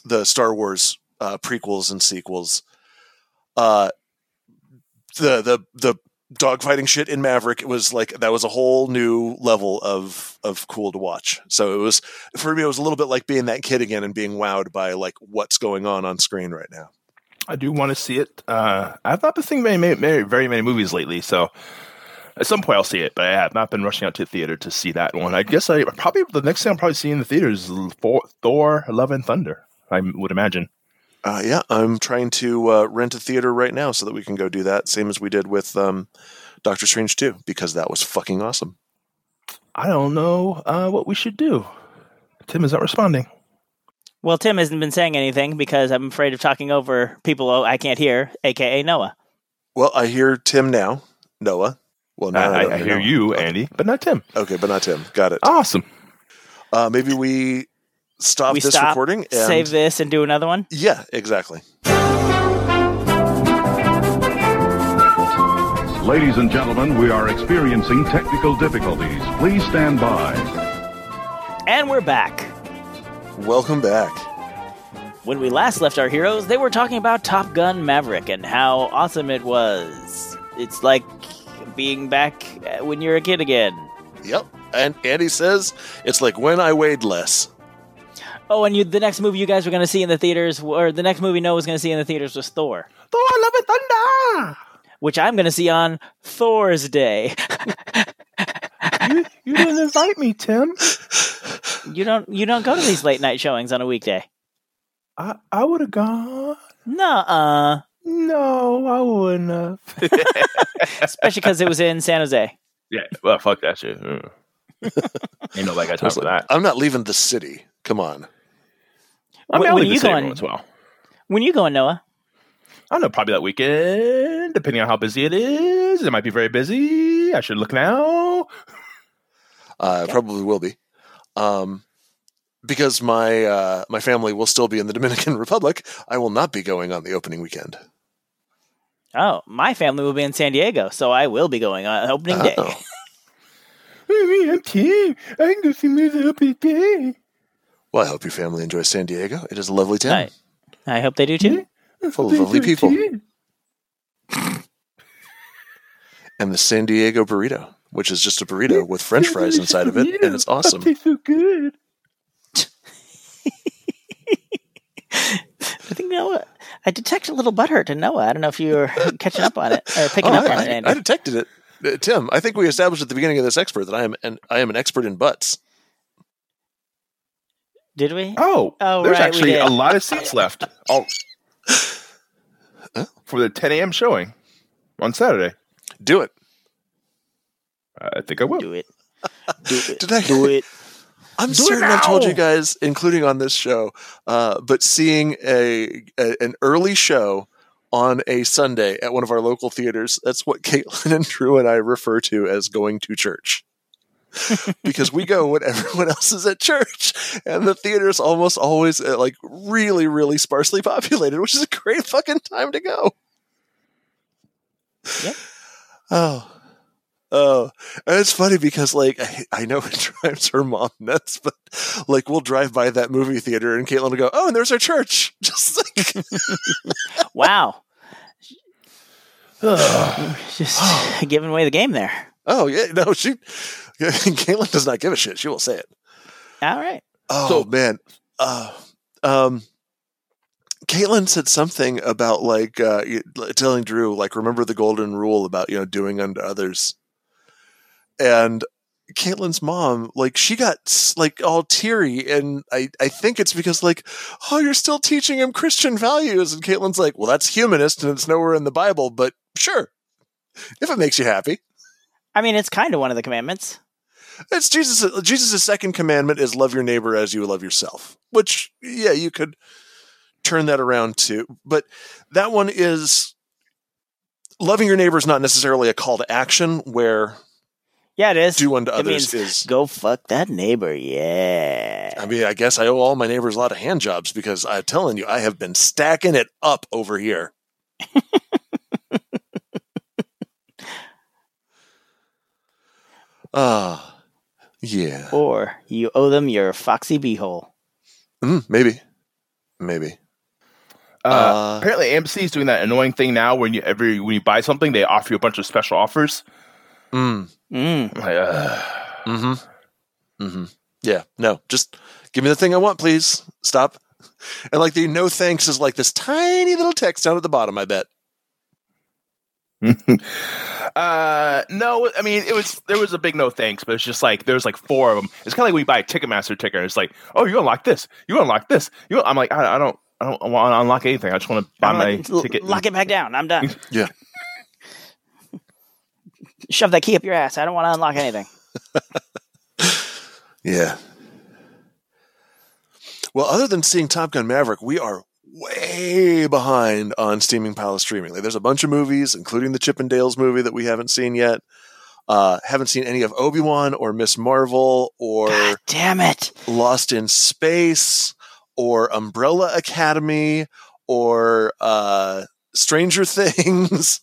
Speaker 5: the Star Wars uh, prequels and sequels. Uh, the the the dogfighting shit in Maverick it was like that was a whole new level of of cool to watch. So it was for me it was a little bit like being that kid again and being wowed by like what's going on on screen right now.
Speaker 4: I do want to see it. Uh, I've not been seeing very, many, very many movies lately, so at some point I'll see it. But I have not been rushing out to the theater to see that one. I guess I probably the next thing I'm probably seeing in the theater is Thor: Love and Thunder. I would imagine.
Speaker 5: Uh, yeah, I'm trying to uh, rent a theater right now so that we can go do that, same as we did with um, Doctor Strange 2, because that was fucking awesome.
Speaker 4: I don't know uh, what we should do. Tim is not responding.
Speaker 3: Well, Tim hasn't been saying anything because I'm afraid of talking over people I can't hear, aka Noah.
Speaker 5: Well, I hear Tim now. Noah. Well, now
Speaker 4: I,
Speaker 5: don't
Speaker 4: I
Speaker 5: hear
Speaker 4: hear you, Andy, but not Tim.
Speaker 5: Okay, but not Tim. Got it.
Speaker 4: Awesome.
Speaker 5: Uh, maybe we stop
Speaker 3: we
Speaker 5: this
Speaker 3: stop,
Speaker 5: recording and
Speaker 3: save this, and do another one.
Speaker 5: Yeah, exactly.
Speaker 10: Ladies and gentlemen, we are experiencing technical difficulties. Please stand by.
Speaker 3: And we're back.
Speaker 5: Welcome back.
Speaker 3: When we last left our heroes, they were talking about Top Gun Maverick and how awesome it was. It's like being back uh, when you're a kid again.
Speaker 5: Yep. And Andy says it's like when I weighed less.
Speaker 3: Oh, and you, the next movie you guys were going to see in the theaters, or the next movie Noah was going to see in the theaters was Thor,
Speaker 4: Thor: Love and Thunder.
Speaker 3: which I'm going to see on Thor's Day.
Speaker 4: you, you didn't invite me, Tim.
Speaker 3: you don't you don't go to these late night showings on a weekday.
Speaker 4: I I would have gone.
Speaker 3: Nuh-uh.
Speaker 4: No, I wouldn't have.
Speaker 3: Especially because it was in San Jose.
Speaker 4: yeah, well, fuck that shit. Mm. Ain't nobody got time for
Speaker 5: like,
Speaker 4: that.
Speaker 5: I'm not leaving the city. Come on.
Speaker 4: I mean,
Speaker 3: When-
Speaker 4: I'll
Speaker 3: when
Speaker 4: leave
Speaker 3: you
Speaker 4: city
Speaker 3: going-
Speaker 4: once in a while.
Speaker 3: When you going, Noah?
Speaker 4: I don't know, probably that weekend, depending on how busy it is. It might be very busy. I should look now.
Speaker 5: Uh, Probably will be. Um, because my uh, my family will still be in the Dominican Republic, I will not be going on the opening weekend.
Speaker 3: Oh, my family will be in San Diego, so I will be going on opening day.
Speaker 5: Oh.
Speaker 4: I'm Tim. I can go see movies opening day.
Speaker 5: Well, I hope your family enjoys San Diego. It is a lovely town,
Speaker 3: I, I hope they do too.
Speaker 5: full of lovely people, and the San Diego burrito, which is just a burrito with French fries inside of it, and it's awesome.
Speaker 4: so good.
Speaker 3: I think Noah. I detect a little butthurt in Noah. I don't know if you were catching up on it or picking
Speaker 5: Oh,
Speaker 3: up
Speaker 5: I,
Speaker 3: on it,
Speaker 5: I-
Speaker 3: Andy.
Speaker 5: I detected it, Uh, Tim. I think we established at the beginning of this expert that I am an I am an expert in butts.
Speaker 3: Did we?
Speaker 4: Oh,
Speaker 3: Oh,
Speaker 4: there's
Speaker 3: right, we
Speaker 4: actually a lot of seats left. Oh, for the 10 a.m. showing on Saturday.
Speaker 5: Do it.
Speaker 4: I think I will.
Speaker 3: Do it. Do it.
Speaker 5: Did I
Speaker 3: Do it.
Speaker 5: I'm
Speaker 3: Do it
Speaker 5: certain I've told you guys, including on this show, uh, but seeing a, a an early show on a Sunday at one of our local theaters, that's what Caitlin and Drew and I refer to as going to church. because we go when everyone else is at church, and the theater is almost always uh, like really, really sparsely populated, which is a great fucking time to go.
Speaker 3: Yep.
Speaker 5: Oh, Oh, and it's funny because like I, I know it drives her mom nuts, but like we'll drive by that movie theater and Caitlin will go, "Oh, and there's our church." Just like
Speaker 3: Wow. Just giving away the game there.
Speaker 5: Oh yeah, no, she Caitlin does not give a shit. She will say it.
Speaker 3: All right.
Speaker 5: Oh man, uh, um, Caitlin said something about like uh, telling Drew like remember the golden rule about you know doing unto others, and Caitlin's mom like she got like all teary, and I I think it's because like oh you're still teaching him Christian values, and Caitlin's like well that's humanist and it's nowhere in the Bible, but sure if it makes you happy.
Speaker 3: I mean, it's kind of one of the commandments.
Speaker 5: It's Jesus. Jesus' second commandment is love your neighbor as you love yourself. Which, yeah, you could turn that around too. But that one is loving your neighbor is not necessarily a call to action. Where
Speaker 3: Yeah, it is.
Speaker 5: do unto
Speaker 3: It
Speaker 5: others
Speaker 3: means
Speaker 5: is.
Speaker 3: go fuck that neighbor. Yeah.
Speaker 5: I mean, I guess I owe all my neighbors a lot of hand jobs because I'm telling you, I have been stacking it up over here. Ah, yeah.
Speaker 3: Or you owe them your foxy beehole.
Speaker 5: Mm, maybe, maybe.
Speaker 4: Uh,
Speaker 5: Uh,
Speaker 4: apparently, AMC is doing that annoying thing now. When you every when you buy something, they offer you a bunch of special offers.
Speaker 5: Mm.
Speaker 3: Mm.
Speaker 4: Like, uh,
Speaker 5: Mm-hmm. Mm-hmm. Yeah. No, just give me the thing I want, please. Stop. And like the no thanks is like this tiny little text down at the bottom, I bet.
Speaker 4: uh, no, I mean it was there was a big no thanks, but it's just like there's like four of them. It's kind of like when you buy a Ticketmaster ticket. It's like, oh, you unlock this, you unlock this. You, I'm like, I, I don't, I don't want to unlock anything. I just want to buy
Speaker 3: I'm
Speaker 4: my
Speaker 3: like, "L-
Speaker 4: ticket.
Speaker 3: Lock it back down. I'm done.
Speaker 5: Yeah.
Speaker 3: Shove that key up your ass. I don't want to unlock anything.
Speaker 5: Yeah. Well, other than seeing Top Gun Maverick, we are way behind on Steaming Palace streaming. Like, there's a bunch of movies, including the Chippendales movie that we haven't seen yet. Uh, haven't seen any of Obi Wan or Miss Marvel or
Speaker 3: Damn it.
Speaker 5: Lost in Space or Umbrella Academy or uh, Stranger Things.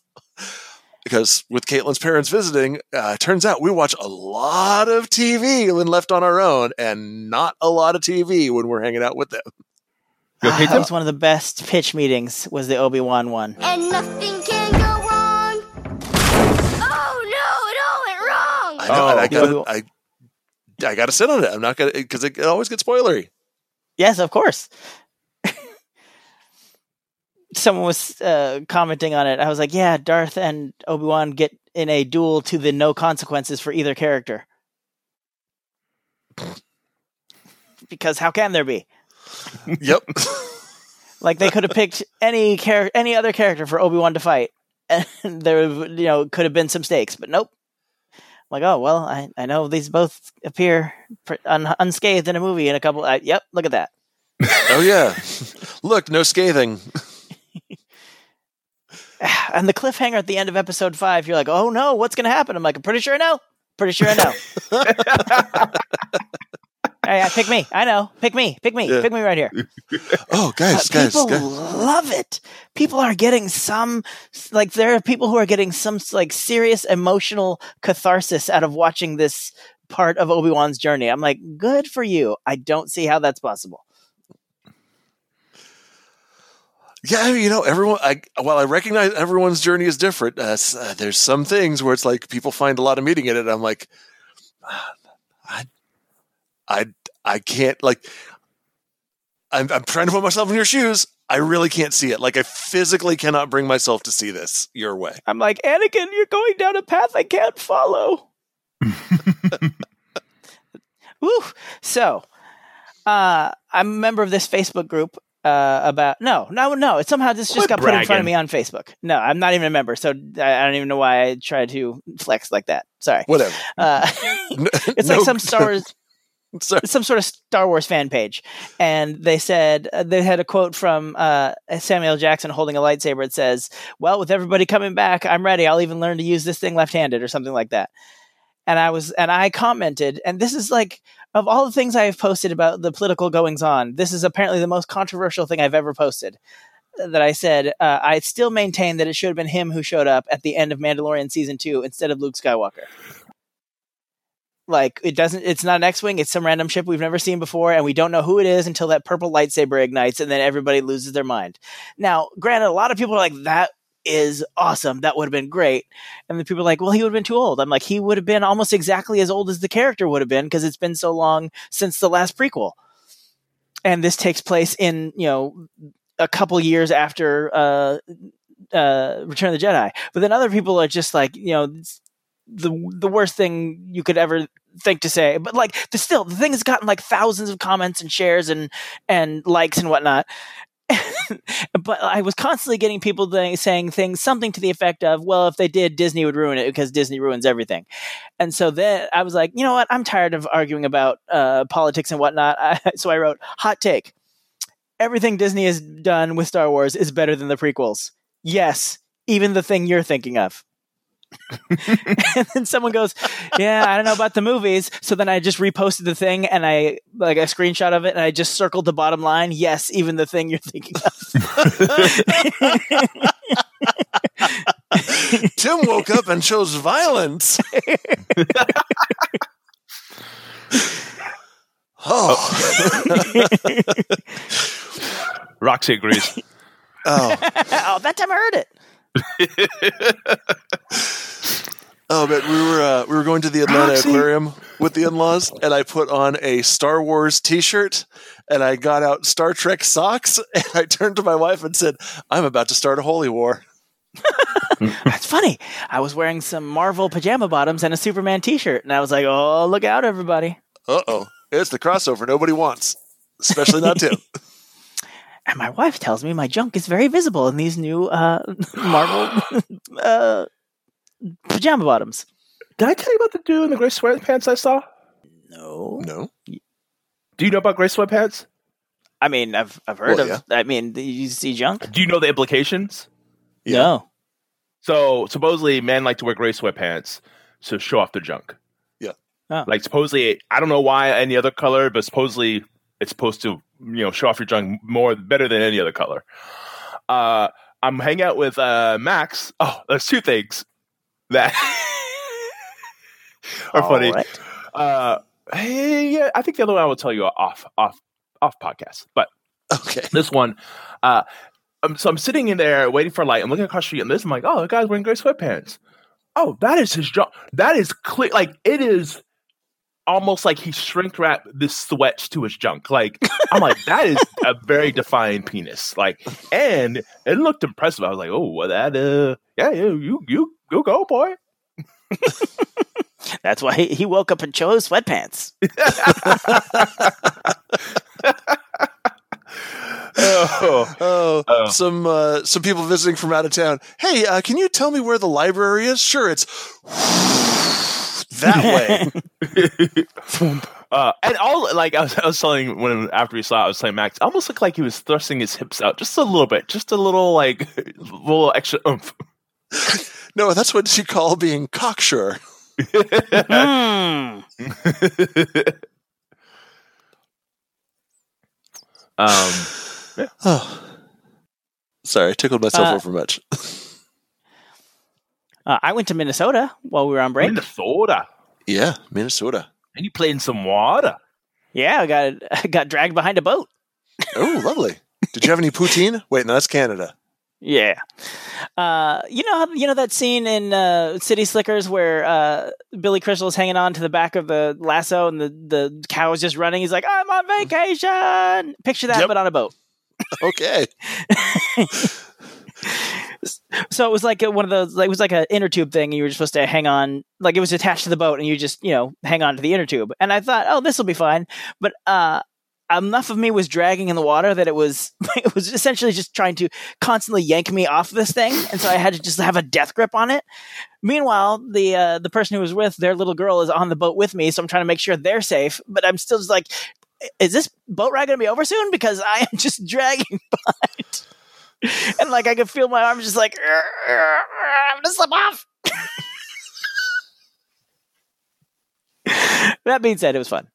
Speaker 5: because with Caitlin's parents visiting, uh, turns out we watch a lot of TV when left on our own and not a lot of TV when we're hanging out with them.
Speaker 4: You okay,
Speaker 3: that
Speaker 4: Tim?
Speaker 3: was one of the best pitch meetings. Was the Obi Wan one?
Speaker 7: And nothing can go wrong. Oh no, it all went wrong.
Speaker 5: I know, and I
Speaker 3: Oh,
Speaker 5: gotta. I, I gotta sit on it. I'm not gonna because it, it always gets spoilery.
Speaker 3: Yes, of course. Someone was uh, commenting on it. I was like, "Yeah, Darth and Obi Wan get in a duel to the no consequences for either character." because how can there be?
Speaker 5: Yep.
Speaker 3: Like they could have picked any char- any other character for Obi Wan to fight, and there you know could have been some stakes, but nope. Like, oh well, I, I know these both appear pr- un- unscathed in a movie in a couple. I, yep, look at that.
Speaker 5: oh yeah. Look, no scathing.
Speaker 3: And the cliffhanger at the end of episode five, you're like, oh no, what's going to happen? I'm like, I'm pretty sure I know. Pretty sure I know. Yeah, pick me. I know. Pick me. Pick me.
Speaker 5: Yeah.
Speaker 3: Pick me right here.
Speaker 5: Oh, guys,
Speaker 3: Uh,
Speaker 5: guys,
Speaker 3: people
Speaker 5: guys.
Speaker 3: love it. People are getting some like there are people who are getting some like serious emotional catharsis out of watching this part of Obi Wan's journey. I'm like, good for you. I don't see how that's possible.
Speaker 5: Yeah, you know, everyone. I, while I recognize everyone's journey is different, uh, uh, there's some things where it's like people find a lot of meaning in it. I'm like, ah, I, I, I can't like. I'm, I'm trying to put myself in your shoes. I really can't see it. Like, I physically cannot bring myself to see this your way.
Speaker 3: I'm like, Anakin, you're going down a path I can't follow. Woo. So, uh, I'm a member of this Facebook group uh, about no, no, no. It somehow this just
Speaker 4: Quit
Speaker 3: got put in front of me on Facebook. No, I'm not even a member, so I, I don't even know why I tried to flex like that. Sorry.
Speaker 5: Whatever.
Speaker 3: Uh, it's
Speaker 5: No-
Speaker 3: like some Star Wars.
Speaker 5: Sorry.
Speaker 3: Some sort of Star Wars fan page, and they said uh, they had a quote from uh, Samuel Jackson holding a lightsaber. It says, "Well, with everybody coming back, I'm ready. I'll even learn to use this thing left-handed or something like that." And I was, and I commented, and this is like of all the things I have posted about the political goings on, this is apparently the most controversial thing I've ever posted. That I said, uh, I still maintain that it should have been him who showed up at the end of Mandalorian season two instead of Luke Skywalker like it doesn't it's not an x-wing it's some random ship we've never seen before and we don't know who it is until that purple lightsaber ignites and then everybody loses their mind. Now granted a lot of people are like that is awesome. That would have been great. And the people are like well he would have been too old. I'm like he would have been almost exactly as old as the character would have been because it's been so long since the last prequel. And this takes place in you know a couple years after uh uh return of the jedi. But then other people are just like you know the the worst thing you could ever think to say but like the still the thing has gotten like thousands of comments and shares and and likes and whatnot but I was constantly getting people th- saying things, something to the effect of, "Well, if they did, Disney would ruin it because Disney ruins everything." And so then I was like, you know what? I'm tired of arguing about uh, politics and whatnot. I, so I wrote, "Hot take: Everything Disney has done with Star Wars is better than the prequels." Yes, even the thing you're thinking of. and then someone goes, "Yeah, I don't know about the movies." So then I just reposted the thing and I like a screenshot of it and I just circled the bottom line. Yes, even the thing you're thinking of.
Speaker 5: Tim woke up and chose violence. oh.
Speaker 4: Roxy agrees.
Speaker 5: oh.
Speaker 3: oh, that time I heard it.
Speaker 5: Oh, but we were uh, we were going to the Atlanta
Speaker 4: Roxy.
Speaker 5: Aquarium with the in-laws, and I put on a Star Wars T-shirt, and I got out Star Trek socks, and I turned to my wife and said, "I'm about to start a holy war."
Speaker 3: That's funny. I was wearing some Marvel pajama bottoms and a Superman T-shirt, and I was like, "Oh, look out, everybody!"
Speaker 5: Uh oh, it's the crossover nobody wants, especially not Tim.
Speaker 3: And my wife tells me my junk is very visible in these new uh, Marvel uh, pajama bottoms.
Speaker 4: Did I tell you about the dude in the gray sweatpants I saw?
Speaker 3: No,
Speaker 5: no.
Speaker 4: Do you know about gray sweatpants?
Speaker 3: I mean, I've I've heard
Speaker 5: Well,
Speaker 3: of. I mean, you see junk?
Speaker 4: Do you know the implications?
Speaker 3: No.
Speaker 4: So supposedly men like to wear gray sweatpants to show off their junk.
Speaker 5: Yeah.
Speaker 3: Oh.
Speaker 4: Like supposedly, I don't know why any other color, but supposedly it's supposed to you know show off your junk more better than any other color. Uh, I'm hanging out with uh, Max. Oh, there's two things that are
Speaker 3: All
Speaker 4: funny.
Speaker 3: right.
Speaker 4: Uh, hey, yeah, I think the other one I will tell you off off off podcast, but
Speaker 5: Okay.
Speaker 4: this one, uh, um, so I'm sitting in there waiting for light. I'm looking across the street, and this I'm like, oh, the guy's wearing gray sweatpants. Oh, that is his job. That is clear. Like it is almost like he shrink wrapped this sweat to his junk. Like I'm like, that is a very defined penis. Like, and it looked impressive. I was like, oh, well, that uh, yeah, you you you you go, boy.
Speaker 3: That's why he, he woke up and chose sweatpants.
Speaker 4: Oh,
Speaker 5: Oh,
Speaker 4: Oh.
Speaker 5: some uh, some people visiting from out of town. Hey, uh, can you tell me where the library is? Sure, it's that way.
Speaker 4: Uh, and all like I was, I was telling when after we saw, it, I was telling Max, it almost looked like he was thrusting his hips out just a little bit, just a little like little extra oomph.
Speaker 5: no, that's what you call being cocksure.
Speaker 3: Hmm.
Speaker 4: Um,
Speaker 5: Oh. Sorry, I tickled myself
Speaker 3: Uh,
Speaker 5: over much.
Speaker 3: Uh, I went to Minnesota while we were on break.
Speaker 4: Minnesota.
Speaker 5: yeah, Minnesota.
Speaker 4: And you played in some water.
Speaker 3: Yeah, I got I got dragged behind a boat.
Speaker 5: Oh, lovely. Did you have any poutine? Wait, no, that's Canada.
Speaker 3: Yeah. Uh, you know, you know that scene in uh, City Slickers where uh, Billy is hanging on to the back of the lasso and the the cow is just running. He's like, "I'm on vacation." Picture that,
Speaker 5: Yep.
Speaker 3: but on a boat.
Speaker 5: Okay.
Speaker 3: So it was like one of those. Like, it was like an inner tube thing. And you were supposed to hang on, like it was attached to the boat, and you just you know hang on to the inner tube. And I thought, oh, this will be fine. But uh, enough of me was dragging in the water that it was it was essentially just trying to constantly yank me off this thing, and so I had to just have a death grip on it. Meanwhile, the uh, the person who was with their little girl is on the boat with me, so I'm trying to make sure they're safe. But I'm still just like, is this boat ride going to be over soon? Because I am just dragging behind. And like I could feel my arms just like I'm gonna slip off. that being said, it was fun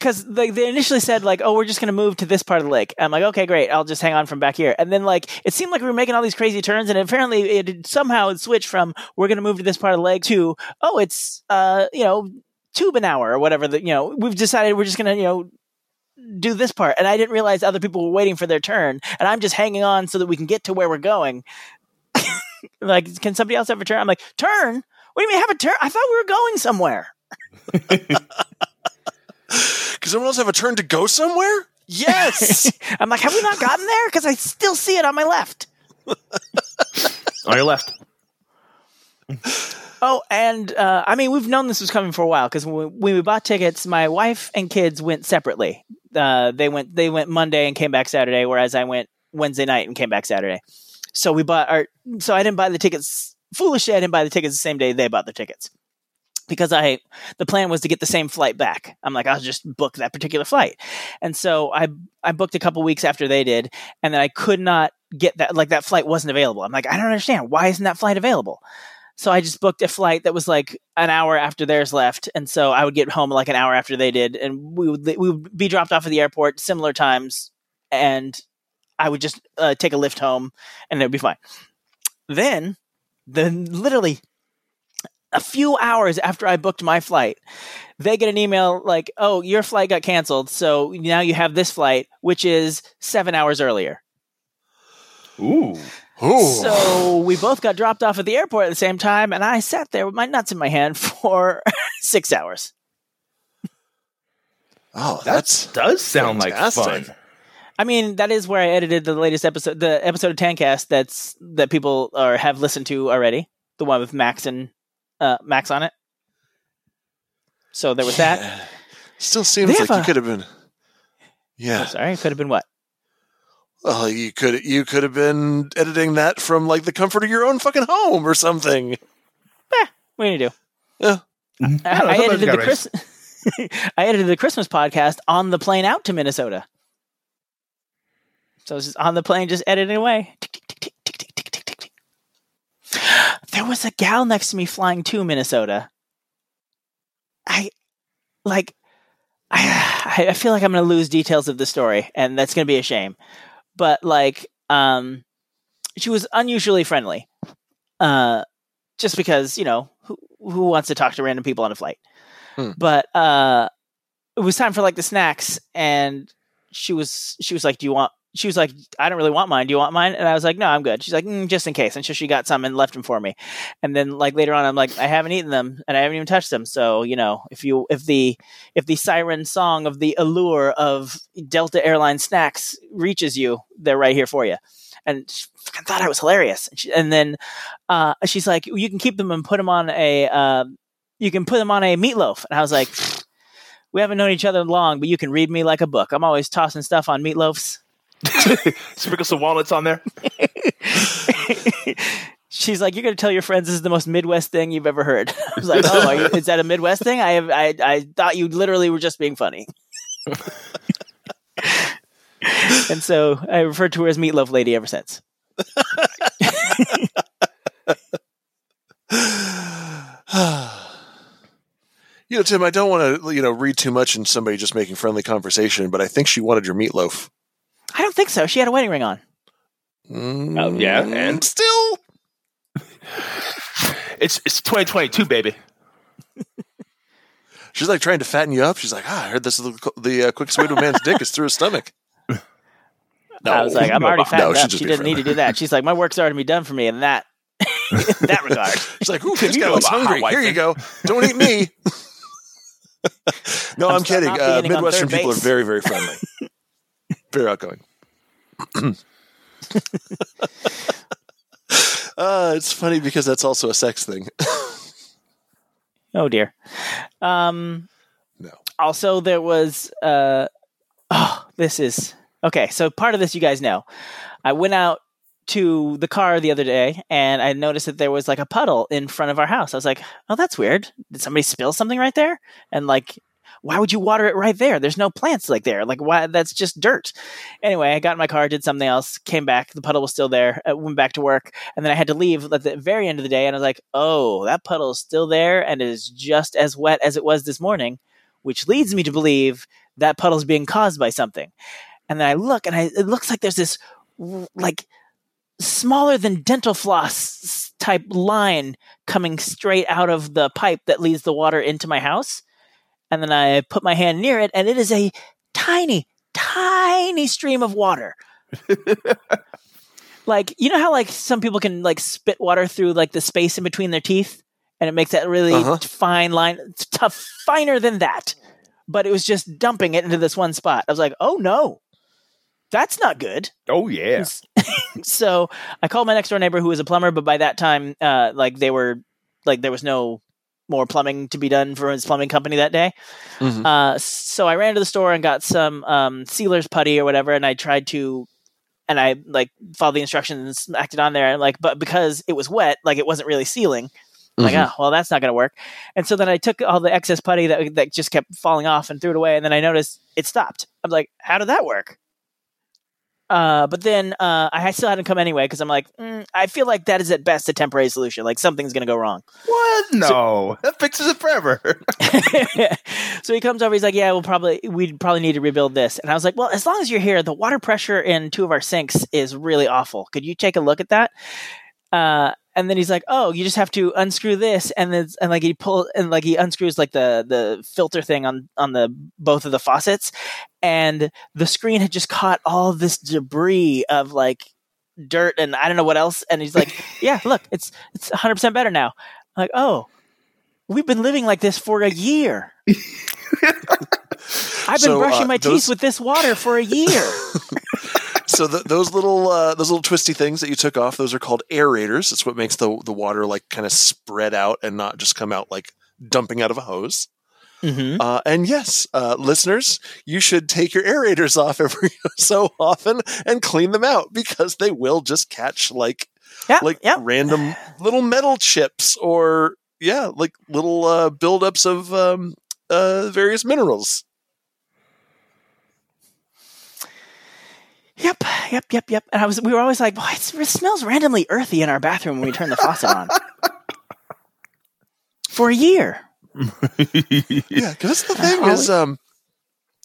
Speaker 3: because they, they initially said like, "Oh, we're just gonna move to this part of the lake." I'm like, "Okay, great. I'll just hang on from back here." And then like it seemed like we were making all these crazy turns, and apparently it somehow it switched from "We're gonna move to this part of the lake" to "Oh, it's uh you know tube an hour or whatever." That you know we've decided we're just gonna you know do this part, and I didn't realize other people were waiting for their turn, and I'm just hanging on so that we can get to where we're going. like, can somebody else have a turn? I'm like, turn? What do you mean have a turn? I thought we were going somewhere.
Speaker 5: Because someone else have a turn to go somewhere? Yes.
Speaker 3: I'm like, have we not gotten there? Because I still see it on my left.
Speaker 4: On your left.
Speaker 3: Oh, and uh, I mean, we've known this was coming for a while because when, we- when we bought tickets, my wife and kids went separately. Uh, they went they went Monday and came back Saturday, whereas I went Wednesday night and came back Saturday. So we bought our. So I didn't buy the tickets. Foolishly, I didn't buy the tickets the same day they bought the tickets because I the plan was to get the same flight back. I'm like, I'll just book that particular flight, and so I I booked a couple weeks after they did, and then I could not get that like that flight wasn't available. I'm like, I don't understand why isn't that flight available? So I just booked a flight that was like an hour after theirs left, and so I would get home like an hour after they did, and we would we would be dropped off at the airport similar times, and I would just uh, take a Lyft home, and it would be fine. Then, then literally a few hours after I booked my flight, they get an email like, "Oh, your flight got canceled, so now you have this flight, which is seven hours earlier."
Speaker 4: Ooh.
Speaker 3: So we both got dropped off at the airport at the same time, and I sat there with my nuts in my hand for six hours.
Speaker 5: Oh,
Speaker 4: That does sound like
Speaker 5: fantastic.
Speaker 4: fun.
Speaker 3: I mean, that is where I edited the latest episode, the episode of Tancast that's that people are have listened to already, the one with Max and uh, Max on it. So there was that.
Speaker 5: Still seems
Speaker 3: They
Speaker 5: like you
Speaker 3: a-
Speaker 5: could have been. Yeah.
Speaker 3: Oh, sorry, could have been what?
Speaker 5: Oh, you could you could have been editing that from like the comfort of your own fucking home or something.
Speaker 3: Eh, what do you do?
Speaker 5: Yeah.
Speaker 3: I, I,
Speaker 4: I,
Speaker 3: edited the Chris- I edited the Christmas podcast on the plane out to Minnesota. So I was just on the plane, just editing away. There was a gal next to me flying to Minnesota. I like I I feel like I'm going to lose details of the story, and that's going to be a shame. But like, um, she was unusually friendly. Uh, just because you know who who wants to talk to random people on a flight
Speaker 5: Hmm.
Speaker 3: but uh it was time for like the snacks and she was she was like do you want she was like i don't really want mine do you want mine and i was like no i'm good she's like mm, just in case and so she got some and left them for me and then like later on i'm like i haven't eaten them and i haven't even touched them so you know if you if the if the siren song of the allure of delta airline snacks reaches you they're right here for you and she fucking thought I was hilarious. And, she, and then uh, she's like, "You can keep them and put them on a, uh, you can put them on a meatloaf." And I was like, "We haven't known each other long, but you can read me like a book. I'm always tossing stuff on meatloafs."
Speaker 4: Sprinkle some walnuts on there.
Speaker 3: She's like, "You're gonna tell your friends this is the most Midwest thing you've ever heard." I was like, "Oh, are you, is that a Midwest thing?" I have, I, I thought you literally were just being funny. and so I referred to her as Meatloaf Lady ever since.
Speaker 5: You know, Tim, I don't want to, you know, read too much in somebody just making friendly conversation, but I think she wanted your meatloaf.
Speaker 3: I don't think so. She had a wedding ring on.
Speaker 4: Oh, yeah, and
Speaker 5: still,
Speaker 4: it's it's 2022, baby.
Speaker 5: She's like trying to fatten you up. She's like, ah, I heard this is the, the uh, quickest way to a man's dick is through his stomach.
Speaker 3: I was like, I'm
Speaker 5: No,
Speaker 3: already
Speaker 5: no,
Speaker 3: fattened
Speaker 5: she's
Speaker 3: up.
Speaker 5: just
Speaker 3: She
Speaker 5: being
Speaker 3: didn't need to do that. She's like, my work's already been done for me in that in that regard.
Speaker 5: She's like, ooh,
Speaker 4: Tim,
Speaker 5: this
Speaker 4: you
Speaker 5: guy
Speaker 4: know
Speaker 5: looks
Speaker 4: about
Speaker 5: hungry.
Speaker 4: hot
Speaker 5: Here you go. Don't eat me. no, I'm,
Speaker 3: I'm
Speaker 5: kidding. Uh, Midwestern
Speaker 3: third
Speaker 5: people are very, very friendly, very outgoing. uh, it's funny because that's also a sex thing.
Speaker 3: Oh dear. Um
Speaker 5: No.
Speaker 3: also there was uh oh this is okay, so part of this you guys know. I went out to the car the other day and I noticed that there was like a puddle in front of our house. I was like, "Oh, that's weird. Did somebody spill something right there?" And like why would you water it right there? There's no plants like there. Like why that's just dirt. Anyway, I got in my car, did something else, came back, the puddle was still there, I went back to work, and then I had to leave at the very end of the day and I was like, "Oh, that puddle is still there and it is just as wet as it was this morning." Which leads me to believe that puddle is being caused by something. And then I look and I, it looks like there's this like smaller than dental floss type line coming straight out of the pipe that leads the water into my house. And then I put my hand near it, and it is a tiny, tiny stream of water. like you know how like some people can like spit water through like the space in between their teeth, and it makes that really
Speaker 5: Uh-huh.
Speaker 3: fine line. Tough, finer than that. But it was just dumping it into this one spot. I was like, oh no, that's not good
Speaker 4: Oh yeah.
Speaker 3: so I called my next door neighbor who was a plumber, but by that time, uh, like they were, like there was no more plumbing to be done for his plumbing company that day.
Speaker 5: Mhm.
Speaker 3: Uh, so I ran to the store and got some um, sealer's putty or whatever, and I tried to, and I like followed the instructions it on there, and like, but because it was wet, like it wasn't really sealing. I'm Like, oh, well, that's not going to work. And so then I took all the excess putty that that just kept falling off and threw it away, and then I noticed it stopped. I'm like, how did that work? Uh, but then uh, I still hadn't come anyway because I'm like, mm, I feel like that is at best a temporary solution. Like something's going to go wrong.
Speaker 4: What? No, that fixes it forever.
Speaker 3: so he comes over. He's like, "Yeah, we'll probably we'd probably need to rebuild this." And I was like, "Well, as long as you're here, the water pressure in two of our sinks is really awful. Could you take a look at that?" Uh, and then he's like, "Oh, you just have to unscrew this, and then and like he pull and like he unscrews like the the filter thing on on the both of the faucets, and the screen had just caught all this debris of like dirt and I don't know what else. And he's like, "Yeah, look, it's it's 100 percent better now." I'm like, oh, we've been living like this for a year. I've been
Speaker 5: So,
Speaker 3: brushing
Speaker 5: uh,
Speaker 3: my
Speaker 5: those-
Speaker 3: teeth with this water for a year.
Speaker 5: so th those little uh, those little twisty things that you took off, those are called aerators. It's what makes the the water like kind of spread out and not just come out like dumping out of a hose.
Speaker 3: mm-hmm.
Speaker 5: Uh, and yes, uh, listeners, you should take your aerators off every so often and clean them out because they will just catch like
Speaker 3: Yeah,
Speaker 5: like
Speaker 3: yeah.
Speaker 5: random little metal chips or yeah, like little uh, buildups of um, uh, various minerals.
Speaker 3: Yep, yep, yep, yep. And I was, we were always like, "Boy, it's, it smells randomly earthy in our bathroom when we turn the faucet on." for a year.
Speaker 5: Yeah, because the thing
Speaker 3: Uh,
Speaker 5: is, um,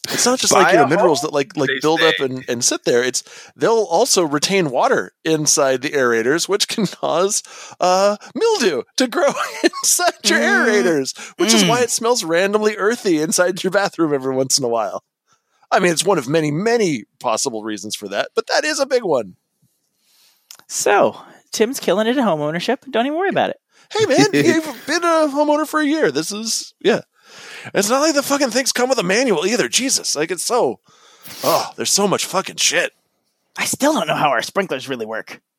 Speaker 5: it's not just like you know minerals that like like
Speaker 4: they
Speaker 5: build up and, and sit there. It's they'll also retain water inside the aerators, which can cause uh, mildew to grow inside your
Speaker 3: Mm.
Speaker 5: aerators, which is
Speaker 3: Mm.
Speaker 5: why it smells randomly earthy inside your bathroom every once in a while. I mean, it's one of many many possible reasons for that, but that is a big one.
Speaker 3: So Tim's killing it at home ownership. Don't even worry about it.
Speaker 5: Hey man, you've been a homeowner for a year. This is yeah. It's not like the fucking things come with a manual either. Jesus, like it's so. Oh, there's so much fucking shit.
Speaker 3: I still don't know how our sprinklers really work.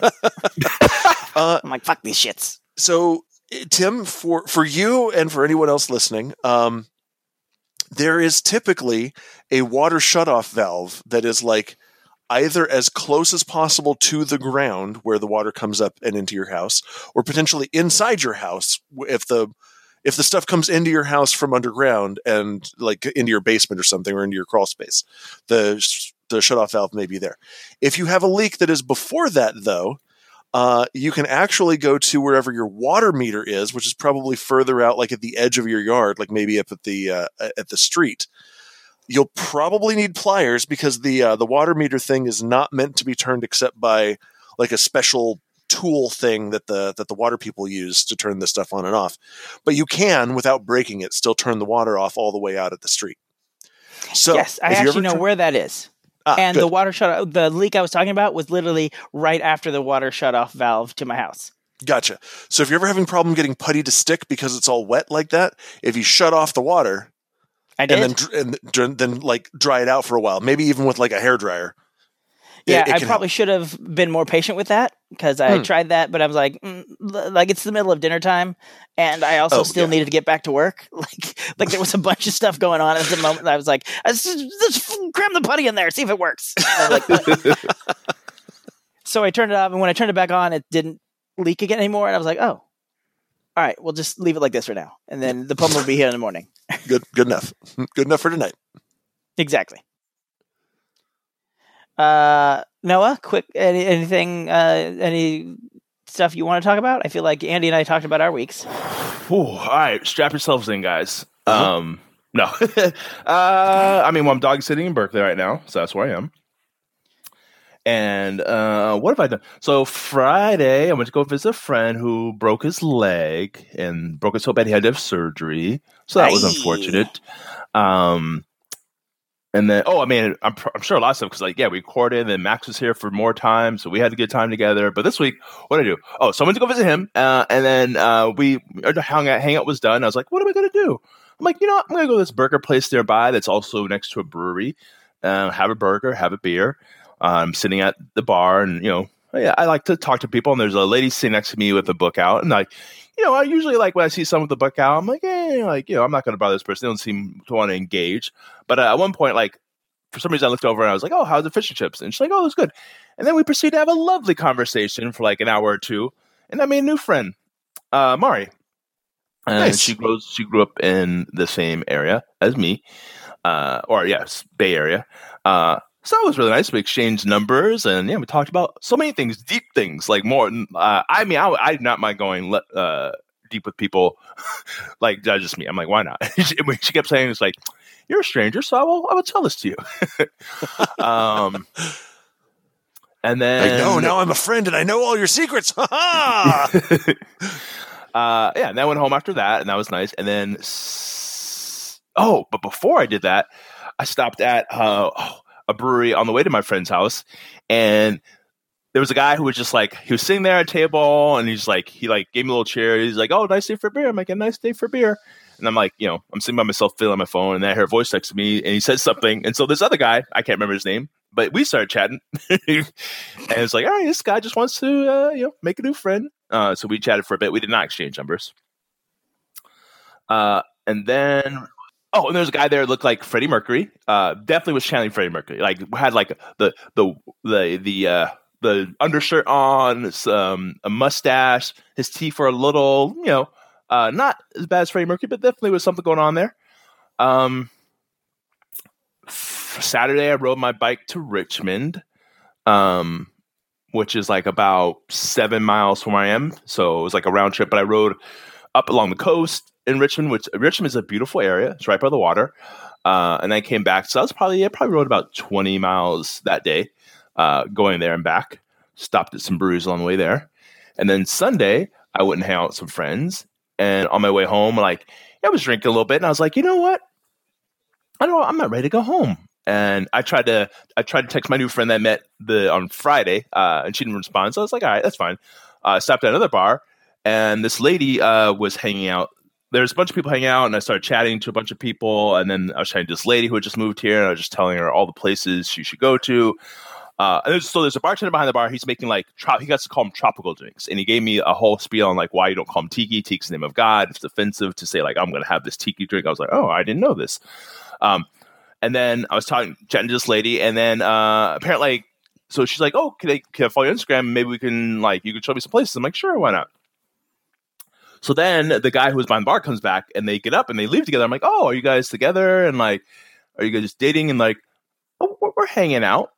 Speaker 5: Uh,
Speaker 3: I'm like, fuck these shits.
Speaker 5: so Tim, for for you and for anyone else listening, um, there is typically a water shutoff valve that is like either as close as possible to the ground where the water comes up and into your house, or potentially inside your house if the if the stuff comes into your house from underground and like into your basement or something or into your crawl space, the the shutoff valve may be there. If you have a leak that is before that, though, uh, you can actually go to wherever your water meter is, which is probably further out, like at the edge of your yard, like maybe up at the uh, at the street. You'll probably need pliers because the uh, the water meter thing is not meant to be turned except by like a special tool thing that the that the water people use to turn this stuff on and off. But you can, without breaking it, still turn the water off all the way out at the street. So
Speaker 3: yes, I actually know where that is.
Speaker 5: Ah,
Speaker 3: and
Speaker 5: good.
Speaker 3: the water shut the leak I was talking about was literally right after the water shut off valve to my house.
Speaker 5: Gotcha. So if you're ever having problem getting putty to stick because it's all wet like that, if you shut off the water
Speaker 3: I did.
Speaker 5: and then and then like dry it out for a while, maybe even with like a hair dryer. it-
Speaker 3: yeah,
Speaker 5: it
Speaker 3: I probably should have been more patient with that because I
Speaker 5: Hmm.
Speaker 3: tried that, but I was like, mm, like it's the middle of dinner time, and I also
Speaker 5: Oh,
Speaker 3: still
Speaker 5: yeah.
Speaker 3: needed to get back to work. Like, like there was a bunch of stuff going on at the moment. I was like, let's cram the putty in there, see if it works. And I was like, so I turned it off, and when I turned it back on, it didn't leak again anymore, and I was like, oh. All right, we'll just leave it like this for now, and then the pump will be here in the morning.
Speaker 5: Good good enough. Good enough for tonight.
Speaker 3: Exactly. Uh, Noah, quick, any, anything, uh, any stuff you want to talk about? I feel like Andy and I talked about our weeks.
Speaker 4: Whew, all right, strap yourselves in, guys. Um, no, uh, I mean, well, I'm dog sitting in Berkeley right now, so that's where I am. And uh, what have I done? So Friday, I went to go visit a friend who broke his leg and broke it so bad he had to have surgery. So that was unfortunate. Um, and then, oh, I mean, I'm, I'm sure a lot of stuff because, like, yeah, we recorded, and Max was here for more time, so we had a good time together. But this week, what did I do? Oh, so I to go visit him, uh, and then uh, we our hangout, hangout was done. I was like, what am I going to do? I'm like, you know, what? I'm going to go to this burger place nearby that's also next to a brewery, uh, have a burger, have a beer. I'm sitting at the bar, and you know, yeah, I like to talk to people. And there's a lady sitting next to me with a book out, and like, you know, I usually like when I see someone with a book out, I'm like, eh, like, you know, I'm not going to bother this person. They don't seem to want to engage. But uh, at one point, like, for some reason, I looked over and I was like, oh, how's the fish and chips? And she's like, oh, it's good. And then we proceeded to have a lovely conversation for like an hour or two, and I made a new friend, uh, Mari. And
Speaker 5: Nice.
Speaker 4: she grows. She grew up in the same area as me, uh, or yes, Bay Area. Uh, so that was really nice. We exchanged numbers, and yeah, we talked about so many things, deep things, like more. Uh, I mean, I, I did not mind going uh, deep with people, like that's just me. I'm like, why not? she, she kept saying, "It's like you're a stranger, so I will, I will tell this to you." um, and then
Speaker 5: Like, no, now I'm a friend and I know all your secrets. Ha ha!
Speaker 4: uh, yeah, and then I went home after that, and that was nice. And then, oh, but before I did that, I stopped at uh, oh, a brewery on the way to my friend's house, and there was a guy who was just like he was sitting there at a table, and he's like he like gave me a little chair. He's like, "Oh, nice day for beer." I'm like, "A nice day for beer." And I'm like, you know, I'm sitting by myself, feeling my phone, and then I hear a voice text me, and he says something. And so this other guy, I can't remember his name, but we started chatting, and it's like, all right, this guy just wants to, uh, you know, make a new friend. Uh, so we chatted for a bit. We did not exchange numbers. Uh, and then, oh, and there's a guy there that looked like Freddie Mercury. Uh, definitely was channeling Freddie Mercury. Like had like the the the the uh, the undershirt on, some a mustache. His teeth were a little, you know, uh, not as bad as Freddie Mercury, but definitely was something going on there. Um, Saturday, I rode my bike to Richmond, um, which is like about seven miles from where I am. So it was like a round trip, but I rode up along the coast in Richmond, which Richmond is a beautiful area. It's right by the water. Uh, and I came back. So I was probably, I probably rode about 20 miles that day, uh, going there and back. Stopped at some breweries along the way there. And then Sunday, I went and hang out with some friends. And on my way home, like, I was drinking a little bit, and I was like, you know what? I don't. I'm not ready to go home. And I tried to. I tried to text my new friend that I met the on Friday, uh, and she didn't respond. So I was like, all right, that's fine. Uh, I stopped at another bar, and this lady uh, was hanging out. There's a bunch of people hanging out, and I started chatting to a bunch of people. And then I was chatting to this lady who had just moved here, and I was just telling her all the places she should go to. Uh, and there's, so there's a bartender behind the bar. He's making like trop- he got to call them tropical drinks, and he gave me a whole spiel on like why you don't call them tiki. Tiki's the name of God. It's offensive to say like I'm going to have this tiki drink. I was like, oh, I didn't know this. Um, and then I was talking chatting to this lady, and then uh, apparently, so she's like, oh, can I, can I follow you on Instagram? Maybe we can like you can show me some places. I'm like, sure, why not? So then the guy who was behind the bar comes back, and they get up and they leave together. I'm like, oh, are you guys together? And like, are you guys just dating? And like, oh, we're, we're hanging out.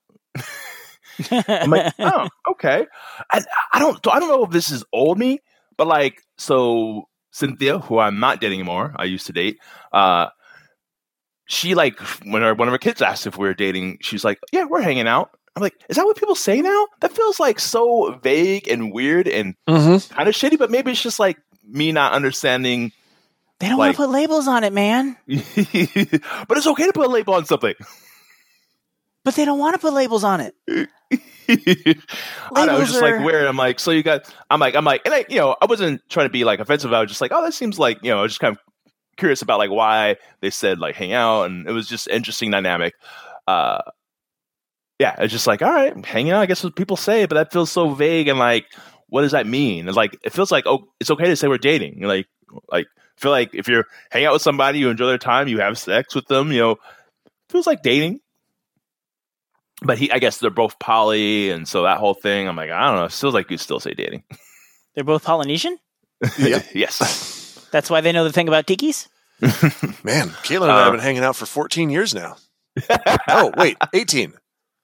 Speaker 4: I'm like, oh, okay. I, I don't I don't know if this is old me, but like, so Cynthia, who I'm not dating anymore, I used to date. Uh, she like when our, one of her kids asked if we were dating, she's like, "Yeah, we're hanging out." I'm like, "Is that what people say now?" That feels like so vague and weird and
Speaker 5: Mm-hmm.
Speaker 4: kind of shitty. But maybe it's just like me not understanding.
Speaker 3: They don't
Speaker 4: Like-
Speaker 3: want to put labels on it, man.
Speaker 4: but it's okay to put a label on something.
Speaker 3: But they don't want to put labels on it.
Speaker 4: I know, it's just
Speaker 3: are-
Speaker 4: like weird. I'm like, so you got, I'm like, I'm like, and I, you know, I wasn't trying to be like offensive. I was just like, oh, that seems like, you know, I was just kind of curious about like why they said like hang out, and it was just interesting dynamic. Uh, yeah, it's just like, all right, hanging out. I guess what people say, but that feels so vague and like, what does that mean? It's like it feels like oh, it's okay to say we're dating. Like, like feel like if you're hanging out with somebody, you enjoy their time, you have sex with them, you know, feels like dating but he, I guess they're both poly, and so that whole thing, I'm like, I don't know. It feels like you still say dating.
Speaker 3: They're both Polynesian.
Speaker 5: Yep.
Speaker 4: yes.
Speaker 3: That's why they know the thing about tikis.
Speaker 5: Man, Caitlin and I
Speaker 4: Uh,
Speaker 5: have been hanging out for 14 years now. oh, wait, 18.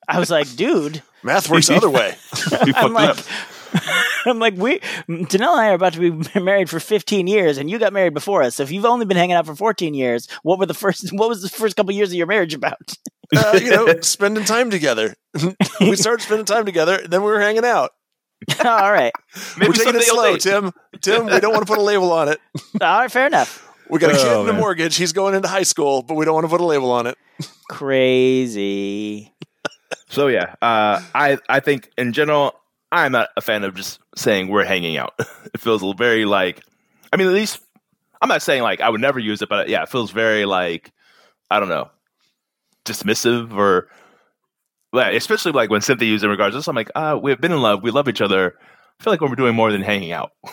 Speaker 3: I was like, dude.
Speaker 5: Math works the other way.
Speaker 3: I'm like, I'm like, we, Danelle and I are about to be married for 15 years, and you got married before us. So if you've only been hanging out for 14 years, what were the first? What was the first couple years of your marriage about?
Speaker 5: Uh, you know, spending time together. we started spending time together, then we were hanging out.
Speaker 3: All right,
Speaker 5: we're taking it slow, Tim. Tim, we don't want to put a label on it.
Speaker 3: all right, fair enough.
Speaker 5: We got a kid
Speaker 4: Oh,
Speaker 5: and a mortgage. He's going into high school, but we don't want to put a label on it.
Speaker 3: Crazy.
Speaker 4: So yeah, uh, I I think in general, I'm not a fan of just saying we're hanging out. It feels very like, I mean, at least I'm not saying like I would never use it, but yeah, it feels very like I don't know, dismissive or. Well, especially like when Cynthia used it in regards to this, I'm like, uh, we've been in love, we love each other. I feel like we're doing more than hanging out.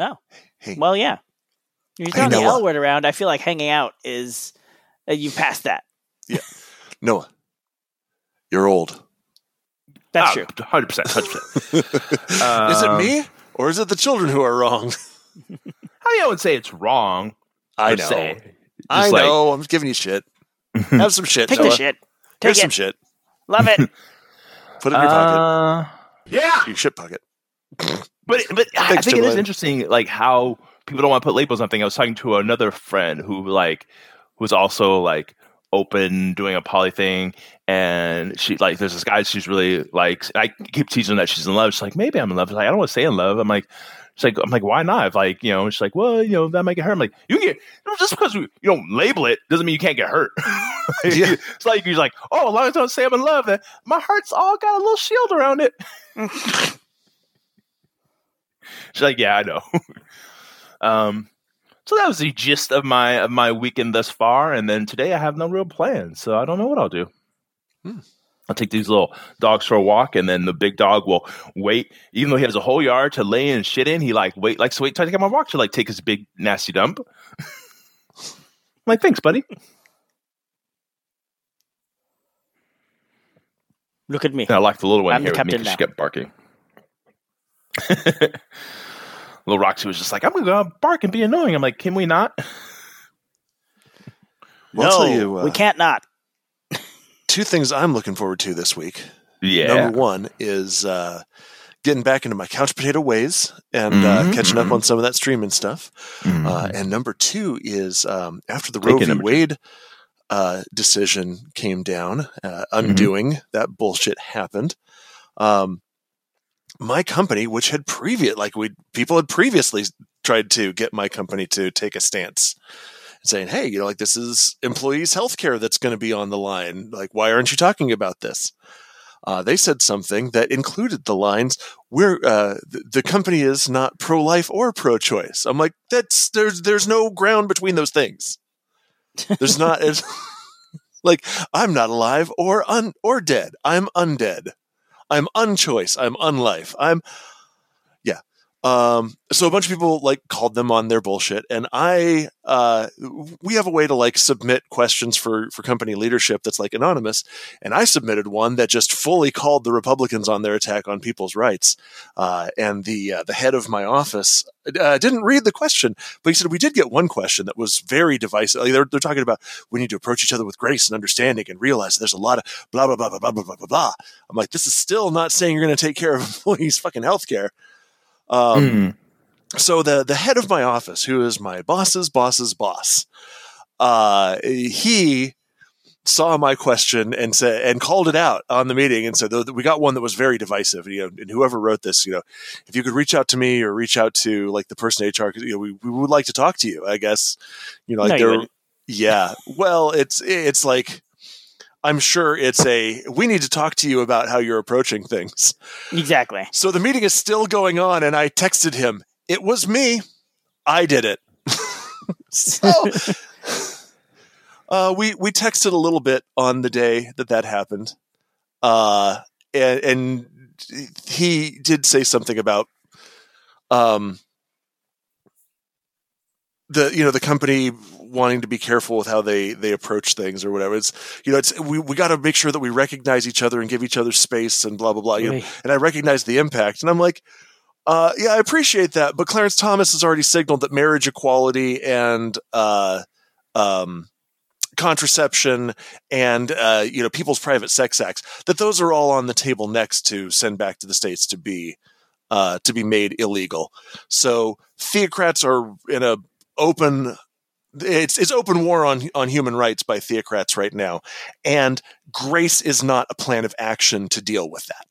Speaker 3: Oh,
Speaker 5: Hey.
Speaker 3: well, yeah. If you're
Speaker 5: Hey,
Speaker 3: throwing the L word around, I feel like hanging out is uh, you passed that.
Speaker 5: Yeah, Noah, you're old.
Speaker 3: That's
Speaker 4: Ah,
Speaker 3: true.
Speaker 4: 100%. 100%.
Speaker 5: is it me or is it the children who are wrong?
Speaker 4: I mean, I would say it's wrong.
Speaker 5: I know.
Speaker 4: se.
Speaker 5: I
Speaker 4: like,
Speaker 5: know. I'm giving you shit. Have some shit.
Speaker 3: Take
Speaker 5: Noah.
Speaker 3: the shit. Take
Speaker 5: Here's
Speaker 3: it.
Speaker 5: some shit.
Speaker 3: Love it.
Speaker 5: Put it in your pocket.
Speaker 4: Uh,
Speaker 5: Yeah. Your shit pocket.
Speaker 4: but but I
Speaker 5: Thanks,
Speaker 4: think it is
Speaker 5: Timberland.
Speaker 4: interesting, like how people don't want to put labels on things. I was talking to another friend who like was also like open doing a poly thing, and she like there's this guy she's really like. I keep teasing that she's in love. She's like, maybe I'm in love. She's like, I don't want to say in love. I'm like. She's like, I'm like, why not? If, like, you know, she's like, well, you know, that might get hurt. I'm like, you get just because you don't label it doesn't mean you can't get hurt.
Speaker 5: Yeah.
Speaker 4: It's like you're like, oh, as long as I don't say I'm in love, then my heart's all got a little shield around it. She's like, yeah, I know. um, so that was the gist of my of my weekend thus far, and then today I have no real plans, so I don't know what I'll do.
Speaker 5: Hmm.
Speaker 4: I'll take these little dogs for a walk, and then the big dog will wait. Even though he has a whole yard to lay in shit in, he like wait likes to wait till I take him on walk to like take his big nasty dump. I'm like, thanks, buddy.
Speaker 3: Look at me.
Speaker 4: And I like the little one
Speaker 3: I'm
Speaker 4: here
Speaker 3: the
Speaker 4: with me she kept barking. little Roxy was just like, I'm gonna go out bark and be annoying. I'm like, can we not?
Speaker 5: Well,
Speaker 3: no,
Speaker 5: tell you, uh,
Speaker 3: we can't not.
Speaker 5: Two things I'm looking forward to this week.
Speaker 4: Yeah.
Speaker 5: Number one is uh, getting back into my couch potato ways and uh,
Speaker 4: Mhm,
Speaker 5: catching up
Speaker 4: mhm.
Speaker 5: on some of that streaming stuff. Uh,
Speaker 4: Mhm.
Speaker 5: and number two is um, after the
Speaker 4: Take
Speaker 5: Roe v. Wade uh, decision came down, uh,
Speaker 4: Mm-hmm.
Speaker 5: undoing that bullshit happened. Um, my company, which had previous, like we people had previously tried to get my company to take a stance, saying, "Hey, you know, like this is employees' health care that's going to be on the line. Like, why aren't you talking about this?" Uh, they said something that included the lines, "We're uh, the, the company is not pro-life or pro-choice." I'm like, "That's there's there's no ground between those things. There's not like I'm not alive or un or dead. I'm undead. I'm unchoice. I'm unlife. I'm. Um, so a bunch of people like called them on their bullshit, and I, uh, we have a way to like submit questions for for company leadership that's like anonymous, and I submitted one that just fully called the Republicans on their attack on people's rights, uh, and the uh, the head of my office uh, didn't read the question, but he said we did get one question that was very divisive. Like, they're they're talking about we need to approach each other with grace and understanding, and realize there's a lot of blah blah blah blah blah blah blah blah. I'm like, this is still not saying you're going to take care of employees' fucking healthcare. Um, So the the head of my office, who is my boss's boss's boss, uh, he saw my question and said and called it out on the meeting and said we got one that was very divisive. You know, and whoever wrote this, you know, if you could reach out to me or reach out to like the person HR, you know, we, we would like to talk to you. I guess, you know, like
Speaker 3: No,
Speaker 5: yeah. Well, it's it's like. I'm sure it's a we need to talk to you about how you're approaching things.
Speaker 3: Exactly.
Speaker 5: So the meeting is still going on, and I texted him. It was me. I did it. so uh, we we texted a little bit on the day that that happened, uh, and, and he did say something about um, the you know the company wanting to be careful with how they they approach things or whatever. It's you know it's we we got to make sure that we recognize each other and give each other space and blah blah blah. You know, and I recognize the impact, and I'm like. Uh, yeah, I appreciate that, but Clarence Thomas has already signaled that marriage equality and uh, um, contraception and uh, you know people's private sex acts that those are all on the table next to send back to the states to be uh, to be made illegal. So theocrats are in a open it's it's open war on on human rights by theocrats right now, and grace is not a plan of action to deal with that.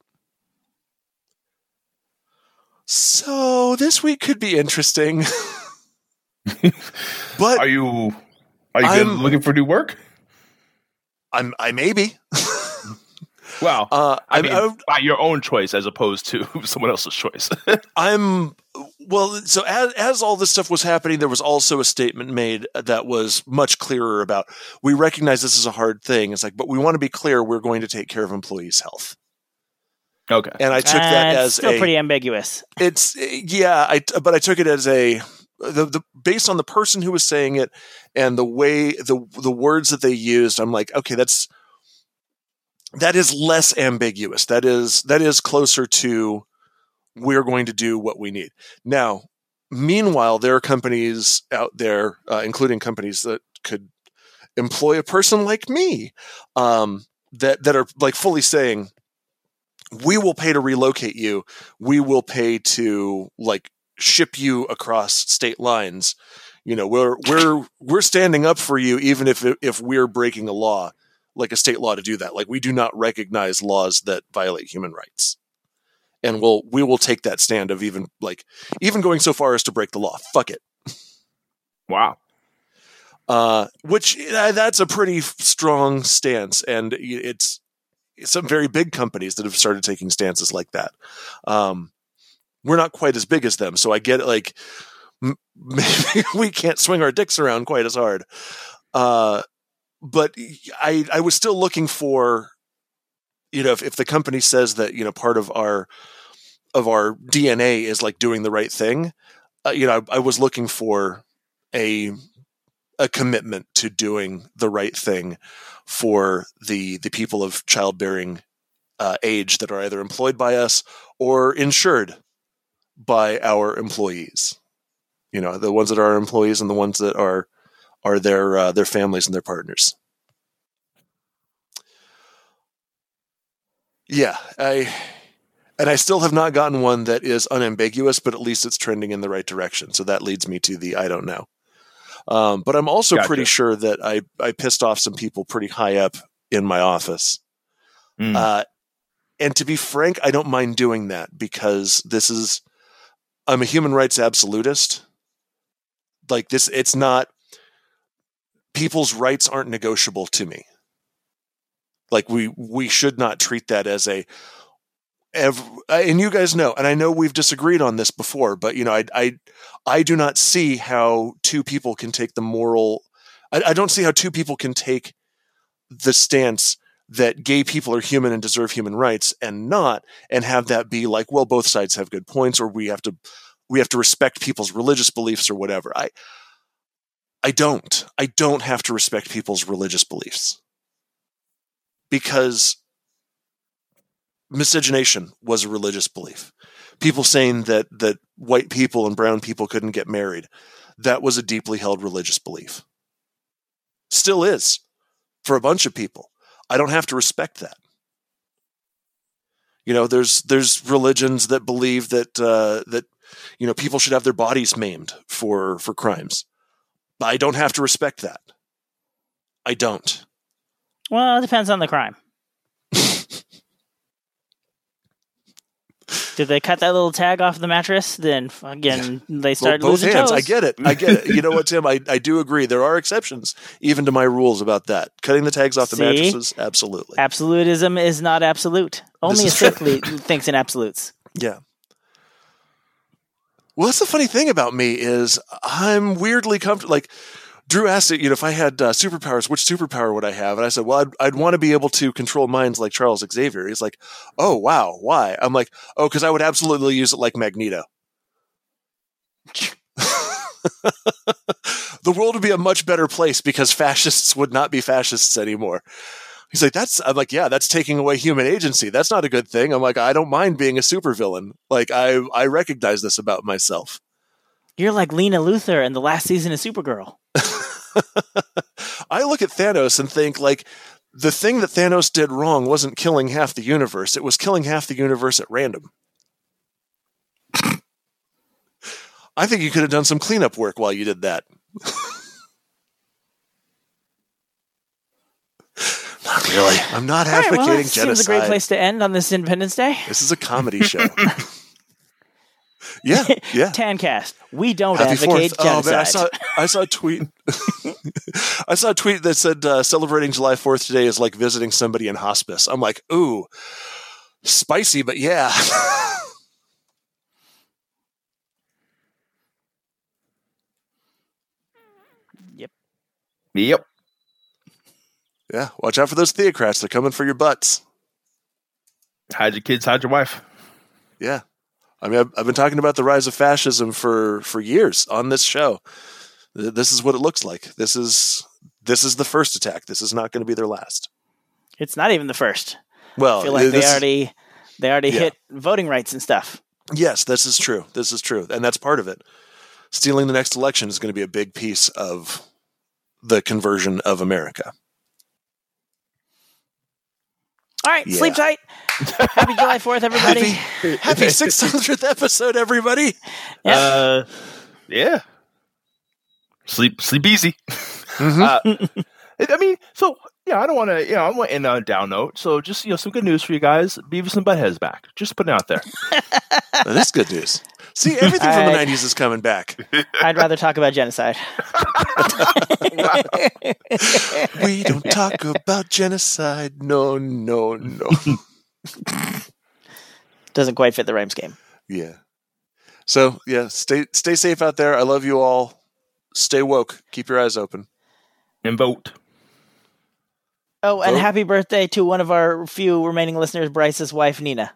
Speaker 5: So this week could be interesting. but
Speaker 4: are you are you looking for new work?
Speaker 5: I'm I maybe.
Speaker 4: Wow.
Speaker 5: Uh,
Speaker 4: I
Speaker 5: I-
Speaker 4: mean,
Speaker 5: I-
Speaker 4: by your own choice as opposed to someone else's choice.
Speaker 5: I'm well. So as as all this stuff was happening, there was also a statement made that was much clearer about. We recognize this is a hard thing. It's like, but we want to be clear. We're going to take care of employees' health.
Speaker 4: okay.
Speaker 5: And I took that
Speaker 3: Uh,
Speaker 5: as
Speaker 3: still
Speaker 5: a.
Speaker 3: pretty ambiguous.
Speaker 5: it's yeah. I but I took it as a. The, the based on the person who was saying it and the way the the words that they used, I'm like, okay, that's that is less ambiguous. That is that is closer to we're going to do what we need. Now, meanwhile, there are companies out there, uh, including companies that could employ a person like me, um, that that are like fully saying, "We will pay to relocate you. We will pay to like ship you across state lines." You know, we're we're we're standing up for you, even if if we're breaking a law, like a state law, to do that. Like we do not recognize laws that violate human rights and we'll we will take that stand of even like even going so far as to break the law. Fuck it.
Speaker 4: Wow.
Speaker 5: Uh, which uh, that's a pretty strong stance, and it's some very big companies that have started taking stances like that. Um, we're not quite as big as them, so I get like maybe we can't swing our dicks around quite as hard. Uh, but I I was still looking for you know if, if the company says that you know part of our of our DNA is like doing the right thing, uh, you know I, I was looking for a a commitment to doing the right thing for the the people of childbearing uh, age that are either employed by us or insured by our employees. You know, the ones that are employees and the ones that are are their uh, their families and their partners. Yeah, I and I still have not gotten one that is unambiguous, but at least it's trending in the right direction. So that leads me to the I don't know. Um, but I'm also
Speaker 4: Gotcha.
Speaker 5: pretty sure that I, I pissed off some people pretty high up in my office.
Speaker 4: Mm.
Speaker 5: Uh, and to be frank, I don't mind doing that because this is, I'm a human rights absolutist. Like this, it's not, people's rights aren't negotiable to me. Like we, we should not treat that as a, ev- and you guys know, and I know we've disagreed on this before, but you know, I, I, I do not see how two people can take the moral. I, I don't see how two people can take the stance that gay people are human and deserve human rights and not, and have that be like, well, both sides have good points, or we have to we have to respect people's religious beliefs or whatever. I I don't. I don't have to respect people's religious beliefs. Because miscegenation was a religious belief. People saying that that white people and brown people couldn't get married, that was a deeply held religious belief. Still is for a bunch of people. I don't have to respect that. You know, there's there's religions that believe that uh, that you know people should have their bodies maimed for for crimes. I don't have to respect that. I don't.
Speaker 3: Well, it depends on the crime. Did they cut that little tag off the mattress? Then again, they
Speaker 5: Well,
Speaker 3: started
Speaker 5: both
Speaker 3: losing
Speaker 5: hands.
Speaker 3: toes.
Speaker 5: I get it. I get it. You know what, Tim? I, I do agree. There are exceptions even to my rules about that. Cutting the tags off the
Speaker 3: See?
Speaker 5: mattresses, absolutely.
Speaker 3: Absolutism is not absolute. Only a sick thinks in absolutes.
Speaker 5: Yeah. Well, that's the funny thing about me is I'm weirdly comfortable. Like Drew asked it, you know, if I had uh, superpowers, which superpower would I have? And I said, well, I'd, I'd want to be able to control minds like Charles Xavier. He's like, oh wow, why? I'm like, oh, because I would absolutely use it like Magneto. the world would be a much better place because fascists would not be fascists anymore. He's like, that's, I'm like, yeah, that's taking away human agency. That's not a good thing. I'm like, I don't mind being a supervillain. Like, I, I recognize this about myself.
Speaker 3: You're like Lena Luthor in the last season of Supergirl.
Speaker 5: I look at Thanos and think, like, the thing that Thanos did wrong wasn't killing half the universe, it was killing half the universe at random. I think you could have done some cleanup work while you did that. not really. I'm not
Speaker 3: All right,
Speaker 5: advocating
Speaker 3: well, that
Speaker 5: genocide.
Speaker 3: seems a great place to end on this Independence Day.
Speaker 5: This is a comedy show. yeah, yeah.
Speaker 3: Tancast. We don't
Speaker 5: Happy
Speaker 3: advocate
Speaker 5: Fourth. Oh
Speaker 3: genocide.
Speaker 5: man, I saw I saw a tweet. I saw a tweet that said uh, celebrating July Fourth today is like visiting somebody in hospice. I'm like, ooh, spicy, but yeah.
Speaker 4: Yep. Yep.
Speaker 5: Yeah, watch out for those theocrats. They're coming for your butts.
Speaker 4: Hide your kids, hide your wife.
Speaker 5: Yeah, I mean, I've, I've been talking about the rise of fascism for for years on this show. This is what it looks like. This is this is the first attack. This is not going to be their last.
Speaker 3: It's not even the first.
Speaker 5: Well,
Speaker 3: I feel like they already they already
Speaker 5: Yeah.
Speaker 3: hit voting rights and stuff.
Speaker 5: Yes, this is true. This is true. And that's part of it. Stealing the next election is going to be a big piece of the conversion of America.
Speaker 3: All right,
Speaker 5: Yeah.
Speaker 3: sleep tight. Happy July Fourth, everybody.
Speaker 5: Happy, happy 600th episode, everybody.
Speaker 3: Yep.
Speaker 4: Uh, yeah. Sleep, sleep easy.
Speaker 5: Mm-hmm.
Speaker 4: Uh, I mean, so yeah, I don't want to, you know, I want to end on a down note. So just you know, some good news for you guys. Beavis and Butthead's back. Just putting it out there.
Speaker 5: That is good news. See, everything from the
Speaker 3: I-
Speaker 5: 90s is coming back.
Speaker 3: I'd rather talk about genocide.
Speaker 5: We don't talk about genocide. No, no, no.
Speaker 3: Doesn't quite fit the Rams game.
Speaker 5: Yeah. So, yeah, stay stay safe out there. I love you all. Stay woke. Keep your eyes open.
Speaker 4: And vote.
Speaker 3: Oh, and
Speaker 5: Vote.
Speaker 3: happy birthday to one of our few remaining listeners, Bryce's wife, Nina.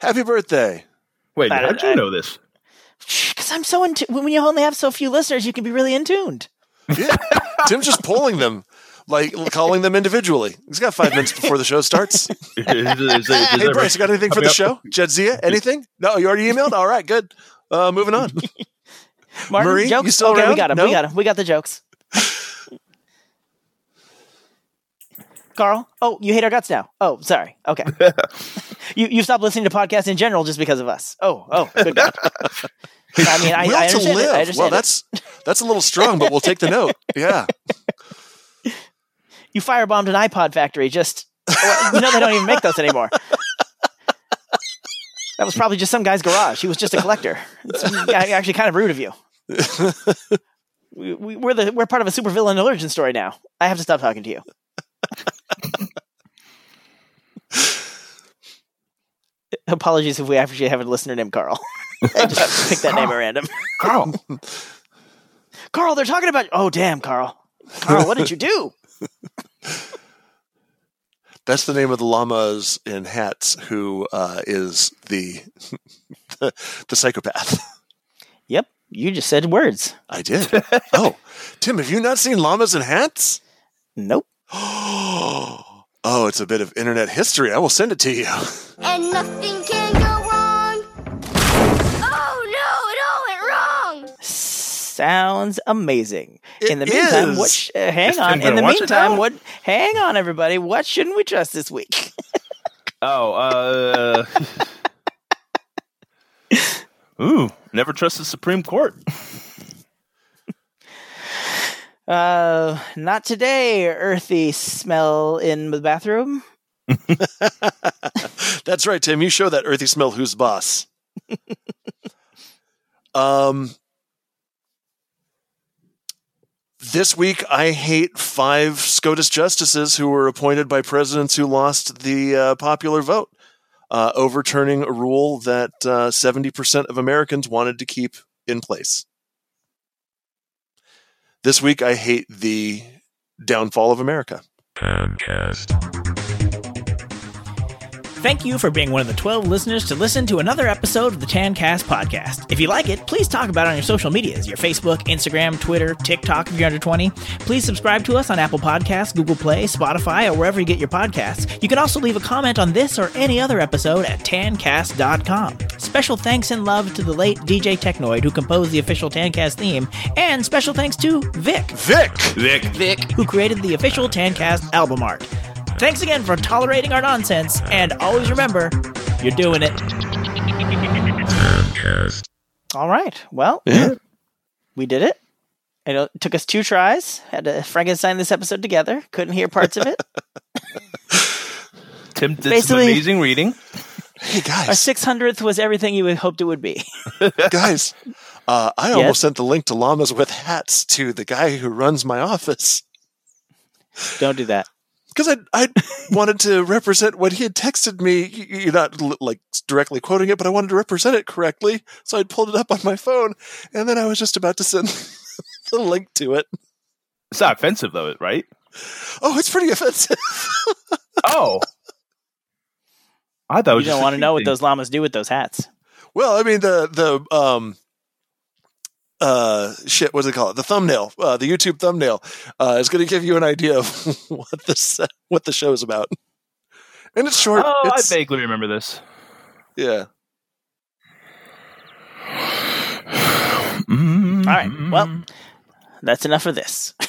Speaker 5: Happy birthday.
Speaker 4: Wait,
Speaker 3: I-
Speaker 4: how'd you
Speaker 3: I-
Speaker 4: know this?
Speaker 3: Because I'm so in tu- when you only have so few listeners, you can be really in tuned.
Speaker 5: Yeah. Tim's just polling them, like calling them individually. He's got five minutes before the show starts.
Speaker 4: Is- is- is- is
Speaker 5: Hey,
Speaker 4: there-
Speaker 5: Bryce, you got anything for
Speaker 4: coming
Speaker 5: the
Speaker 4: up-
Speaker 5: show? Jadzia, anything? No, you already emailed? All right, good. Uh, moving on.
Speaker 3: Martin,
Speaker 5: Marie,
Speaker 3: jokes?
Speaker 5: you still
Speaker 3: okay, we got him.
Speaker 5: No?
Speaker 3: We got him. We got the jokes. Carl? Oh, you hate our guts now. Oh, sorry. Okay. you you stopped listening to podcasts in general just because of us. Oh, oh, good God. I mean, I,
Speaker 5: Will
Speaker 3: I
Speaker 5: to live.
Speaker 3: it. I understand
Speaker 5: well,
Speaker 3: it.
Speaker 5: that's that's a little strong, but we'll take the note. Yeah.
Speaker 3: You firebombed an iPod factory just. well, you know, they don't even make those anymore. That was probably just some guy's garage. He was just a collector. It's actually kind of rude of you. We, we, we're the we're part of a supervillain origin story now. I have to stop talking to you. Apologies if we actually have a listener named Carl. I just picked that name at random.
Speaker 4: Carl.
Speaker 3: Carl, they're talking about. Oh, damn, Carl. Carl, what did you do?
Speaker 5: That's the name of the llamas in hats who uh, is the, the the psychopath.
Speaker 3: Yep, you just said words.
Speaker 5: I did. oh, Tim, have you not seen llamas in hats?
Speaker 3: Nope.
Speaker 5: oh, it's a bit of internet history. I will send it to you.
Speaker 7: And nothing can go wrong. Oh no, it all went wrong.
Speaker 3: Sounds amazing.
Speaker 5: It
Speaker 3: in the meantime,
Speaker 5: is.
Speaker 3: what? Sh- uh, hang
Speaker 4: Yes,
Speaker 3: on. In the
Speaker 4: gonna watch it
Speaker 3: meantime, what? Hang on, everybody. What shouldn't we trust this week?
Speaker 4: Oh, uh. Ooh, never trust the Supreme Court.
Speaker 3: Uh, not today. Earthy smell in the bathroom.
Speaker 5: That's right, Tim. You show that earthy smell who's boss. um This week I hate five SCOTUS justices who were appointed by presidents who lost the uh, popular vote, uh, overturning a rule that uh, 70% of Americans wanted to keep in place. This week I hate the downfall of America.
Speaker 6: Thank you for being one of the 12 listeners to listen to another episode of the Tancast podcast. If you like it, please talk about it on your social medias your Facebook, Instagram, Twitter, TikTok if you're under 20. Please subscribe to us on Apple Podcasts, Google Play, Spotify, or wherever you get your podcasts. You can also leave a comment on this or any other episode at tancast.com. Special thanks and love to the late DJ Technoid who composed the official Tancast theme, and special thanks to Vic,
Speaker 5: Vic!
Speaker 4: Vic.
Speaker 3: Vic.
Speaker 6: who created the official Tancast album art. Thanks again for tolerating our nonsense, and always remember, you're doing it.
Speaker 3: All right. Well,
Speaker 5: Yeah.
Speaker 3: we did it. It took us two tries. Had to Frankenstein this episode together. Couldn't hear parts of it.
Speaker 4: Tim did some amazing reading.
Speaker 5: Hey, guys, Our
Speaker 3: six hundredth was everything you hoped it would be.
Speaker 5: guys, uh, I
Speaker 3: Yes?
Speaker 5: almost sent the link to llamas with hats to the guy who runs my office
Speaker 3: Don't do that.
Speaker 5: Because I I wanted to represent what he had texted me. y- y- You're not like directly quoting it, but I wanted to represent it correctly, so I pulled it up on my phone, and then I was just about to send the link to it.
Speaker 4: It's not offensive, though, right?
Speaker 5: Oh, it's pretty offensive.
Speaker 4: Oh. I thought it
Speaker 3: You
Speaker 4: was
Speaker 3: don't want to know what those llamas do with those hats.
Speaker 5: well, I mean the the um uh shit what's it called the thumbnail uh, the youtube thumbnail uh, is going to give you an idea of what this what the show is about and it's short
Speaker 4: Oh,
Speaker 5: it's,
Speaker 4: I vaguely remember this.
Speaker 5: yeah
Speaker 4: Mm-hmm.
Speaker 3: All right. Well, that's enough of this.